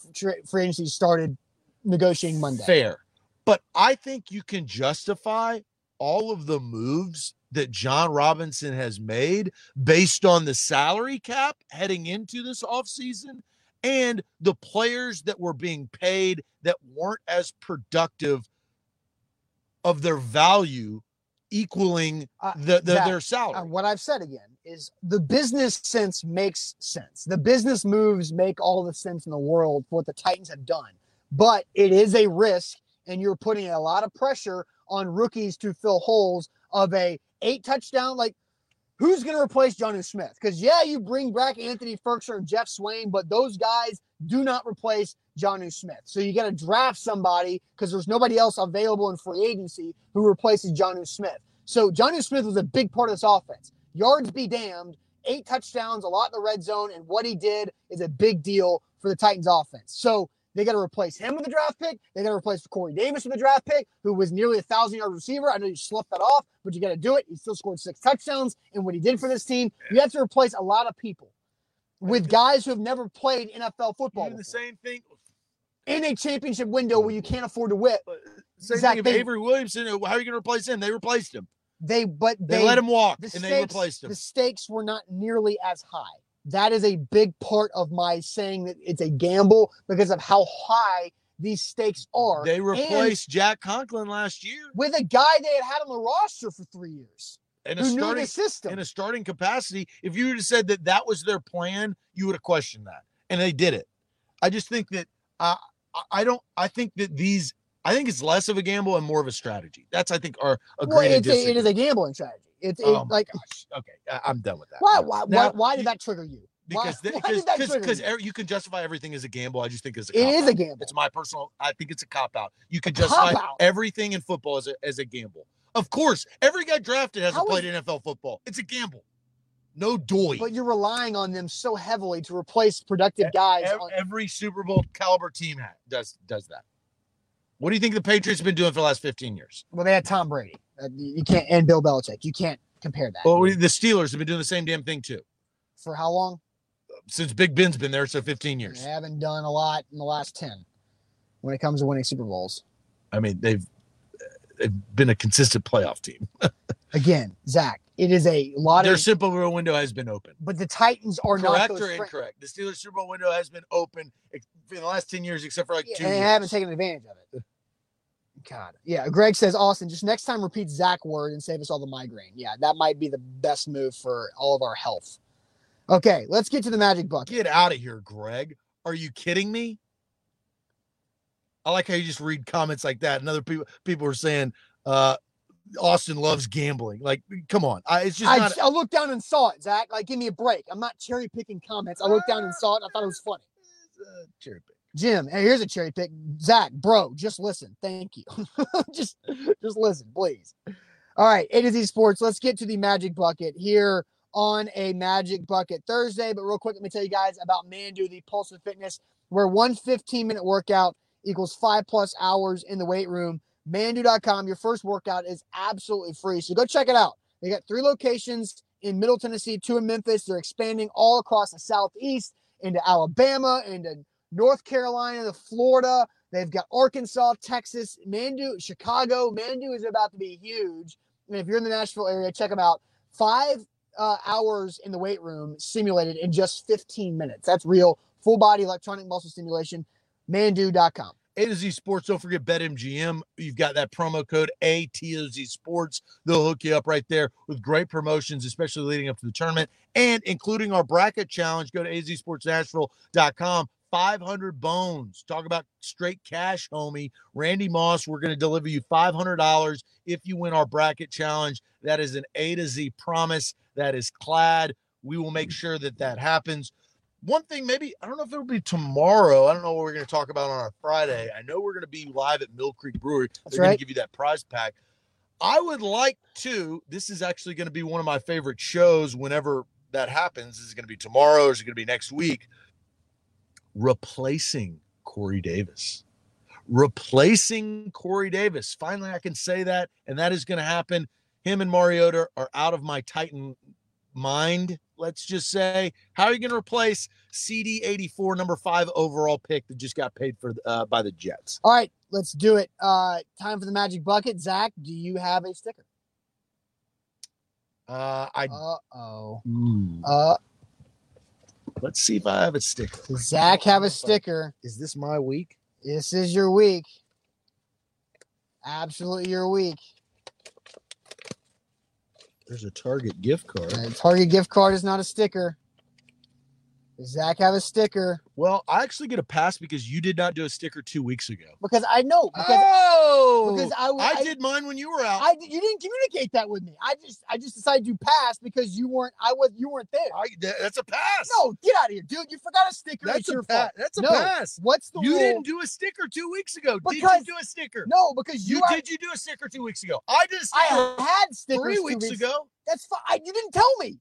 free agency started negotiating Monday. Fair. But I think you can justify all of the moves that Jon Robinson has made based on the salary cap heading into this offseason and the players that were being paid that weren't as productive of their value equaling Uh, the, the Zach, their uh, salary. what I've said again is the business sense makes sense. The business moves make all the sense in the world for what the Titans have done. But it is a risk, and you're putting a lot of pressure on rookies to fill holes of a eight touchdown. Like, who's going to replace Jonnu Smith? Because yeah, you bring back Anthony Firkser and Geoff Swaim, but those guys do not replace Jonnu Smith. So you got to draft somebody because there's nobody else available in free agency who replaces Jonnu Smith. So Jonnu Smith was a big part of this offense. Yards be damned, eight touchdowns, a lot in the red zone, and what he did is a big deal for the Titans offense. So they got to replace him with a draft pick. They got to replace Corey Davis with a draft pick, who was nearly a thousand yard receiver. I know you sloughed that off, but you got to do it. He still scored six touchdowns, and what he did for this team, you have to replace a lot of people with guys who have never played NFL football the before. same thing. in a championship window where you can't afford to whip. Same Zach, thing they- Avery Williamson. Uh, how are you going to replace him? They replaced him. They but They, they, let him walk the and stakes, they replaced him. The stakes were not nearly as high. That is a big part of my saying that it's a gamble because of how high these stakes are. They And replaced Jack Conklin last year with a guy they had had on the roster for three years in a starting system. in a starting capacity. If you would have said that that was their plan, you would have questioned that, and they did it. I just think that uh, I- I don't. I think that these. I think it's less of a gamble and more of a strategy. That's I think our agree well, it is a gambling strategy. It's it, Oh like gosh. Okay, I, I'm done with that. why why Now, why, why did you- that trigger you? Because why did that trigger because you? you can justify everything as a gamble. I just think it's a It is a gamble. It's my personal. I think it's a cop out. You can justify everything in football as a, as a gamble. Of course, every guy drafted hasn't How played is- NFL football. It's a gamble. no doy. But you're relying on them so heavily to replace productive guys. Ev- on- Every Super Bowl caliber team does does that. What do you think the Patriots have been doing for the last 15 years? well, they had Tom Brady. Uh, you can't and Bill Belichick. You can't compare that. Well, the Steelers have been doing the same damn thing too For how long? since Big Ben's been there. So 15 years. They haven't done a lot in the last ten when it comes to winning Super Bowls. I mean, they've they've been a consistent playoff team. Again, Zach, it is a lot Their of. Super Bowl window has been open. But the Titans are not Correct or incorrect? The Steelers Super Bowl window has been open for the last 10 years, except for like Yeah, two. and they years. haven't taken advantage of it. God, yeah. Greg says, Austin, just next time repeat Zach word and save us all the migraine. Yeah, that might be the best move for all of our health. Okay, let's get to the magic bucket. Get out of here, Greg. Are you kidding me? I like how you just read comments like that. And other people people are saying uh Austin loves gambling. Like, come on. I, it's just I, not I looked down and saw it, Zach. Like, give me a break. I'm not cherry picking comments. I looked down and saw it. I thought it was funny. uh, cherry pick. Jim, hey, here's a cherry pick. Zach, bro, just listen. Thank you. just, just listen, please. All right, A to Z Sports. Let's get to the magic bucket here on a magic bucket Thursday. But real quick, let me tell you guys about Manduu, the Pulse of Fitness, where one 15 minute workout equals five plus hours in the weight room. Manduu.com. Your first workout is absolutely free. So go check it out. They got three locations in Middle Tennessee, two in Memphis. They're expanding all across the Southeast into Alabama, into North Carolina, the Florida. They've got Arkansas, Texas, Manduu, Chicago. Manduu is about to be huge. And if you're in the Nashville area, check them out. Five uh, hours in the weight room simulated in just 15 minutes. That's real. Full body electronic muscle stimulation. Manduu.com. A to Z Sports. Don't forget BetMGM. You've got that promo code ATOZ Sports. They'll hook you up right there with great promotions, especially leading up to the tournament and including our bracket challenge. Go to azsportsnashville.com. 500 bones. Talk about straight cash, homie. Randy Moss, we're going to deliver you $500 if you win our bracket challenge. That is an A to Z promise. That is clad. We will make sure that that happens one thing maybe i don't know if it'll be tomorrow i don't know what we're going to talk about on our friday i know we're going to be live at mill creek brewery That's they're going right. to give you that prize pack i would like to this is actually going to be one of my favorite shows whenever that happens is it going to be tomorrow or is it going to be next week replacing corey davis replacing corey davis finally i can say that and that is going to happen him and mariota are out of my titan mind let's just say how are you going to replace cd 84 number five overall pick that just got paid for uh, by the jets All right, let's do it. Uh, time for the magic bucket. Zach, do you have a sticker? uh, i Uh oh. Ooh. Uh, let's see if i have a sticker does Zach have a sticker? is this my week This is your week. Absolutely your week. there's a target gift card Uh, Target gift card is not a sticker. Does Zach have a sticker? well i actually get a pass because you did not do a sticker two weeks ago Because I know because oh because I, I, I did mine when you were out I you didn't communicate that with me. I just I just decided you passed because you weren't I was you weren't there. I, that's a pass No, get out of here, dude. You forgot a sticker. that's it's a your pass fault. that's a No. pass What's the you rule? didn't do a sticker two weeks ago did you do a sticker No, because you you, are, did you do a sticker two weeks ago i did a sticker I had stickers three two weeks ago That's fine. You didn't tell me.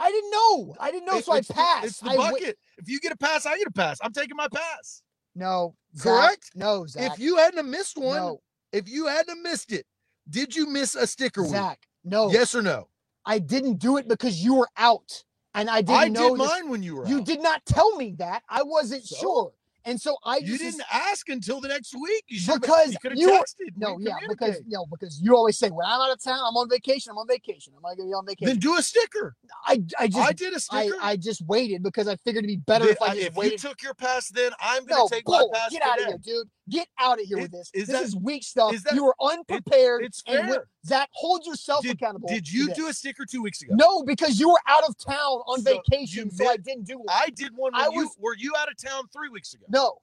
I didn't know. I didn't know, It- so I passed. It's the I bucket. if you get a pass, I get a pass. I'm taking my pass. no, Zach, Correct? No, Zach. If you hadn't missed one, no, if you hadn't missed it, did you miss a sticker week? Zach, no. Yes or no? I didn't do it because you were out, and I didn't I know did this- mine when you were You out. did not tell me that. I wasn't So? sure, and so I just You just didn't ask until the next week. You Because you could have you texted. No, yeah, because no, because you always say when I'm out of town, I'm on vacation. I'm on vacation. I'm gonna be on vacation. then do a sticker. I, I just, I did a I, sticker. I just waited because I figured it'd be better Then if I I- just if you took your pass, then I'm going no, to take bull. my pass. Get out of here, dude. Get out of here Is- with this. is this that- is weak stuff. is that- you were unprepared. It's and fair. Zach, hold yourself accountable. Did you do a sticker two weeks ago? No, because you were out of town on So, vacation, you so I didn't do one. I did one. I you was- were you out of town three weeks ago? no,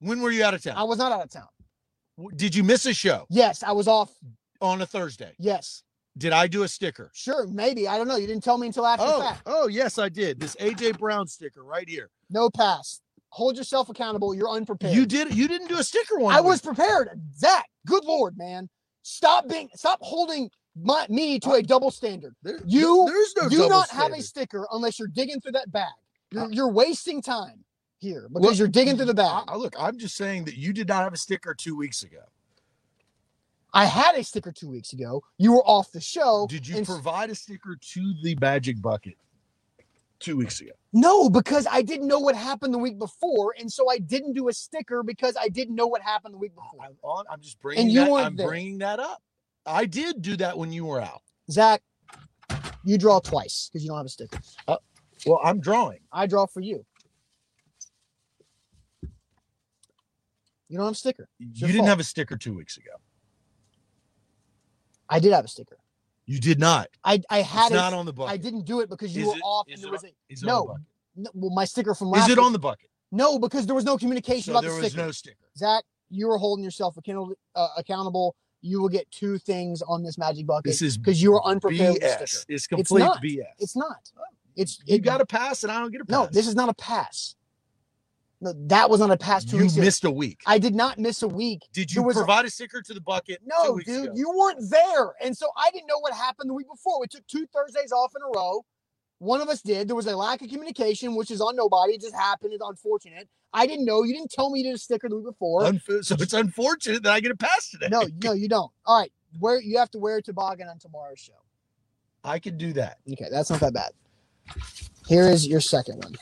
When were you out of town? I was not out of town. Did you miss a show Yes, I was off. on a Thursday? Yes, Did I do a sticker? sure, maybe. I don't know. You didn't tell me until after the Oh, fact. oh yes, I did. This AJ Brown sticker right here. No pass. Hold yourself accountable. You're unprepared. You did. You didn't do a sticker one. I was prepared. Zach, good lord, man. Stop being stop holding my, me to a double standard. There- You there's no do not have a sticker unless you're digging through that bag. You're, Uh, you're wasting time here because you're digging through the bag. I- look, I'm just saying that you did not have a sticker two weeks ago. I had a sticker two weeks ago. You were off the show. Did you and- provide a sticker to the Magic Bucket two weeks ago? No, because I didn't know what happened the week before, and so I didn't do a sticker because I didn't know what happened the week before. I'm, on, I'm just bringing you that. I'm there. bringing that up. I did do that when you were out. Zach, you draw twice because you don't have a sticker. Uh, well, I'm drawing. I draw for you. You don't have a sticker. You didn't fault. have a sticker two weeks ago. I did have a sticker. You did not. I I had It's it. not on the bucket. I didn't do it because you Is were it- off and there was on- a no, on the bucket? no. Well, my sticker from last. Is it on the bucket? No, because there was no communication So about there the was sticker. no sticker. Zach, you were holding yourself accountable. Uh, accountable. You will get two things on this magic bucket This is because you were unprepared BS. It's complete not. BS. It's not. It's You it, got a pass, and I don't get a pass. no. This is not a pass. No, that was on a past Two you weeks ago. missed a week. I did not miss a week. Did you was- provide a sticker to the bucket? No, dude, ago? you weren't there, and so I didn't know what happened the week before. We took two Thursdays off in a row. One of us did. There was a lack of communication, which is on nobody. It just happened. It's unfortunate. I didn't know. You didn't tell me you did a sticker the week before. Unf- so it's unfortunate that I get a pass today. No, no, you don't. All right, where you have to wear a toboggan on tomorrow's show. I can do that. Okay, that's not that bad. Here is your second one.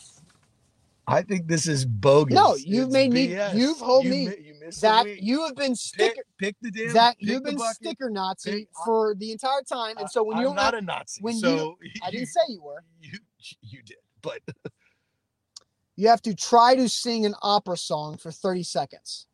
I think this is bogus. No, you've It's made me- you've told You me- mi- you Zach. You have been sticker. pick the damn. Zach, you've been bucket. sticker Nazi Pick- for the entire time, and so when I'm you don't not a Nazi, when you so I didn't say you were. you you did, but You have to try to sing an opera song for 30 seconds.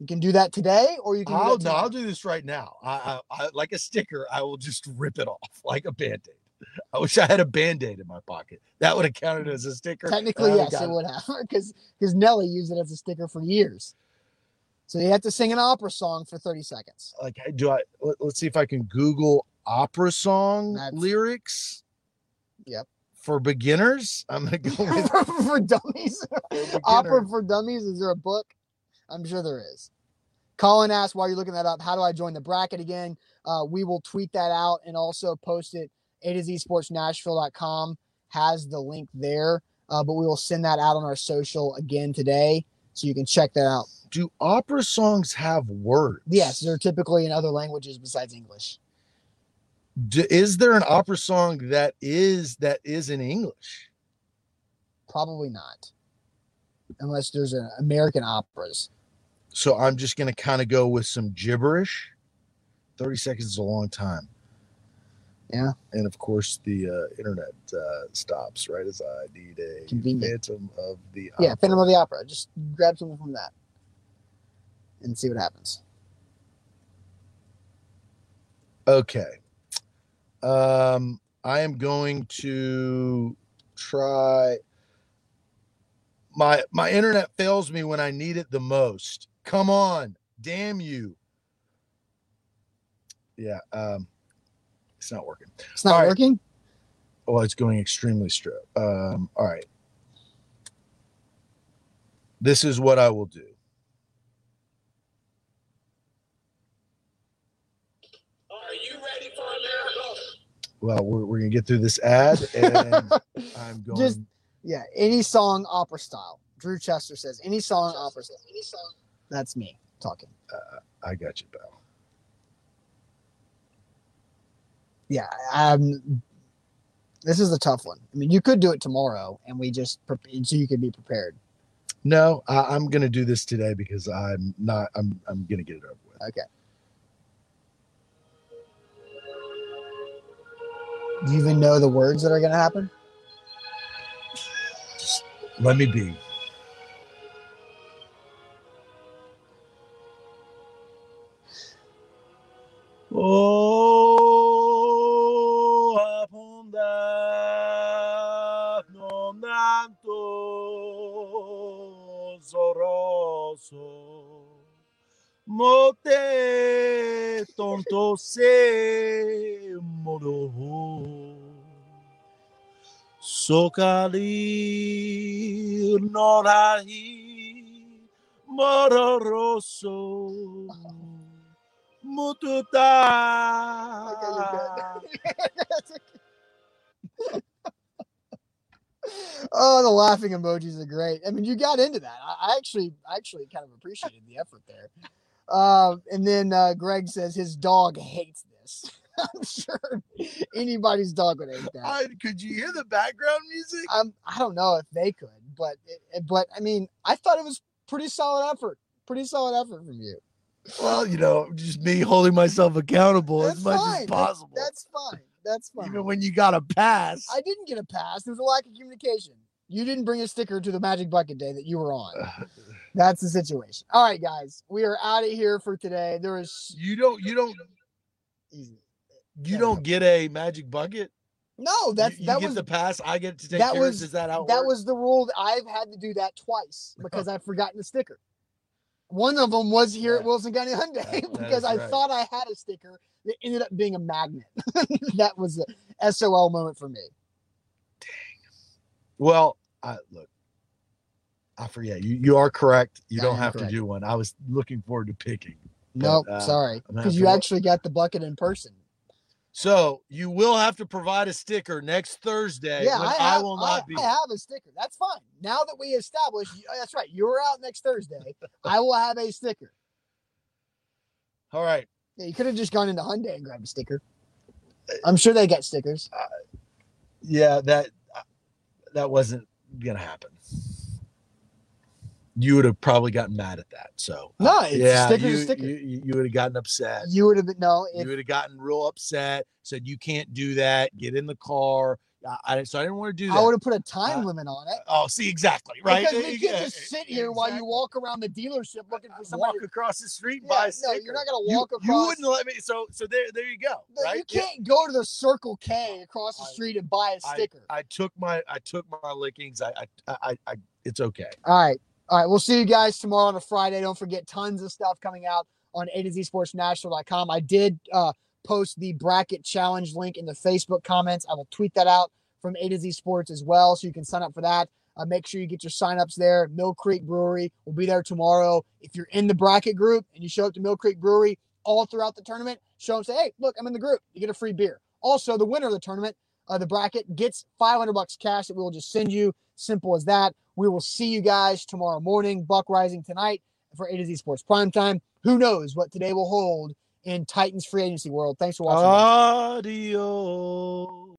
You can do that today, or you can. I'll that no, I'll do this right now. I, I, I like a sticker. I will just rip it off like a band-aid. I wish I had a band-aid in my pocket. That would have counted as a sticker. Technically, and I'd have yes, it would have, because because Nelly used it as a sticker for years. So you have to sing an opera song for 30 seconds. Like, do I? Let, us see if I can Google opera song That's- lyrics. Yep. For beginners, I'm gonna go with for dummies, for opera for dummies. Is there a book? I'm sure there is. Colin asked while you're looking that up, how do I join the bracket again? Uh, we will tweet that out and also post it. A to Z Sports Nashville.com has the link there, uh, but we will send that out on our social again today, so you can check that out. Do opera songs have words? Yes, they're typically in other languages besides English. D- is there an opera song that is that is in English? Probably not, unless there's an American operas. So I'm just gonna kind of go with some gibberish. Thirty seconds is a long time. Yeah. And of course, the uh, internet uh, stops right as I need a Convenient. Phantom of the Yeah, Opera. Phantom of the Opera. Just grab something from that and see what happens. Okay. Um, I am going to try. My my internet fails me when I need it the most. Come on, damn you. Yeah, um, it's not working. It's not All right. working. Well, it's going extremely straight. Um, all right. This is what I will do. Are you ready for a miracle? Well, we're, we're gonna get through this ad, and I'm going. Just yeah, any song opera style. Drew Chester says any song opera style. Any song. That's me talking. I got you, pal. Yeah, um, this is a tough one. I mean, you could do it tomorrow, and we just prep- so you could be prepared. No, I, I'm gonna do this today because I'm not. I'm I'm gonna get it over with. Okay. Do you even know the words that are going to happen? Just Let me be. Oh, se moro. Sokalir norahi mororoso Mututa. oh, the laughing emojis are great. I mean, you got into that. I actually, I actually kind of appreciated the effort there. Um, and then uh, Greg says his dog hates this. I'm sure anybody's dog would hate that. I, could you hear the background music? Um, I don't know if they could, but it, but I mean, I thought it was pretty solid effort. Pretty solid effort from you. Well, you know, just me holding myself accountable That's as much fine. as possible. That's fine. That's fine. Even when you got a pass. I didn't get a pass. There was a lack of communication. You didn't bring a sticker to the Magic Bucket Day that you were on. That's the situation. All right, guys, we are out of here for today. There is you don't you don't easy. you Yeah. don't get a magic bucket. No, that's you, you that get was the pass. I get to take that yours. was- Is that how it that works? was the rule. That I've had to do that twice because I've forgotten the sticker. One of them was here at Wilson County Hyundai That- that because is I right. thought I had a sticker that ended up being a magnet. that was a SOL moment for me. Dang. Well, I look. I forget. You you are correct. You I don't have correct. to do one. I was looking forward to picking. Nope, uh, sorry, because you actually got the bucket in person. So you will have to provide a sticker next Thursday. Yeah, when I, I, have, will I, not be. I have a sticker. That's fine. Now that we established, that's right. You're out next Thursday. I will have a sticker. All right. Yeah, you could have just gone into Hyundai and grabbed a sticker. I'm sure they get stickers. Yeah, that that wasn't gonna happen. You would have probably gotten mad at that. So uh, No, it's yeah, you, sticker. You, you would have gotten upset. You would have been no. you would have gotten real upset. Said you can't do that. Get in the car. I, I so I didn't want to do that. I would have put a time Uh, limit on it. oh, see exactly right. Because we Yeah, can't just sit here while you walk around the dealership looking for somebody. walk across the street and Yeah, buy a no, you're not gonna You- walk You, across- You wouldn't let me. So so there there you go. No, right? You can't go to the Circle K across the I- street and buy a sticker. I took my I took my lickings. I I I, I it's okay. All right. All right. We'll see you guys tomorrow on a Friday. Don't forget tons of stuff coming out on A to Z Sports Nashville.com. I did uh, post the bracket challenge link in the Facebook comments. I will tweet that out from A to Z Sports as well. So you can sign up for that. Uh, make sure you get your signups there. Mill Creek Brewery will be there tomorrow. If you're in the bracket group and you show up to Mill Creek Brewery all throughout the tournament, show them, say, hey, look, I'm in the group. You get a free beer. Also, the winner of the tournament, uh, the bracket, gets 500 bucks cash that we will just send you. Simple as that. We will see you guys tomorrow morning. Buck Reising tonight for A to Z Sports Primetime. Who knows what today will hold in Titans free agency world. Thanks for watching. Adios.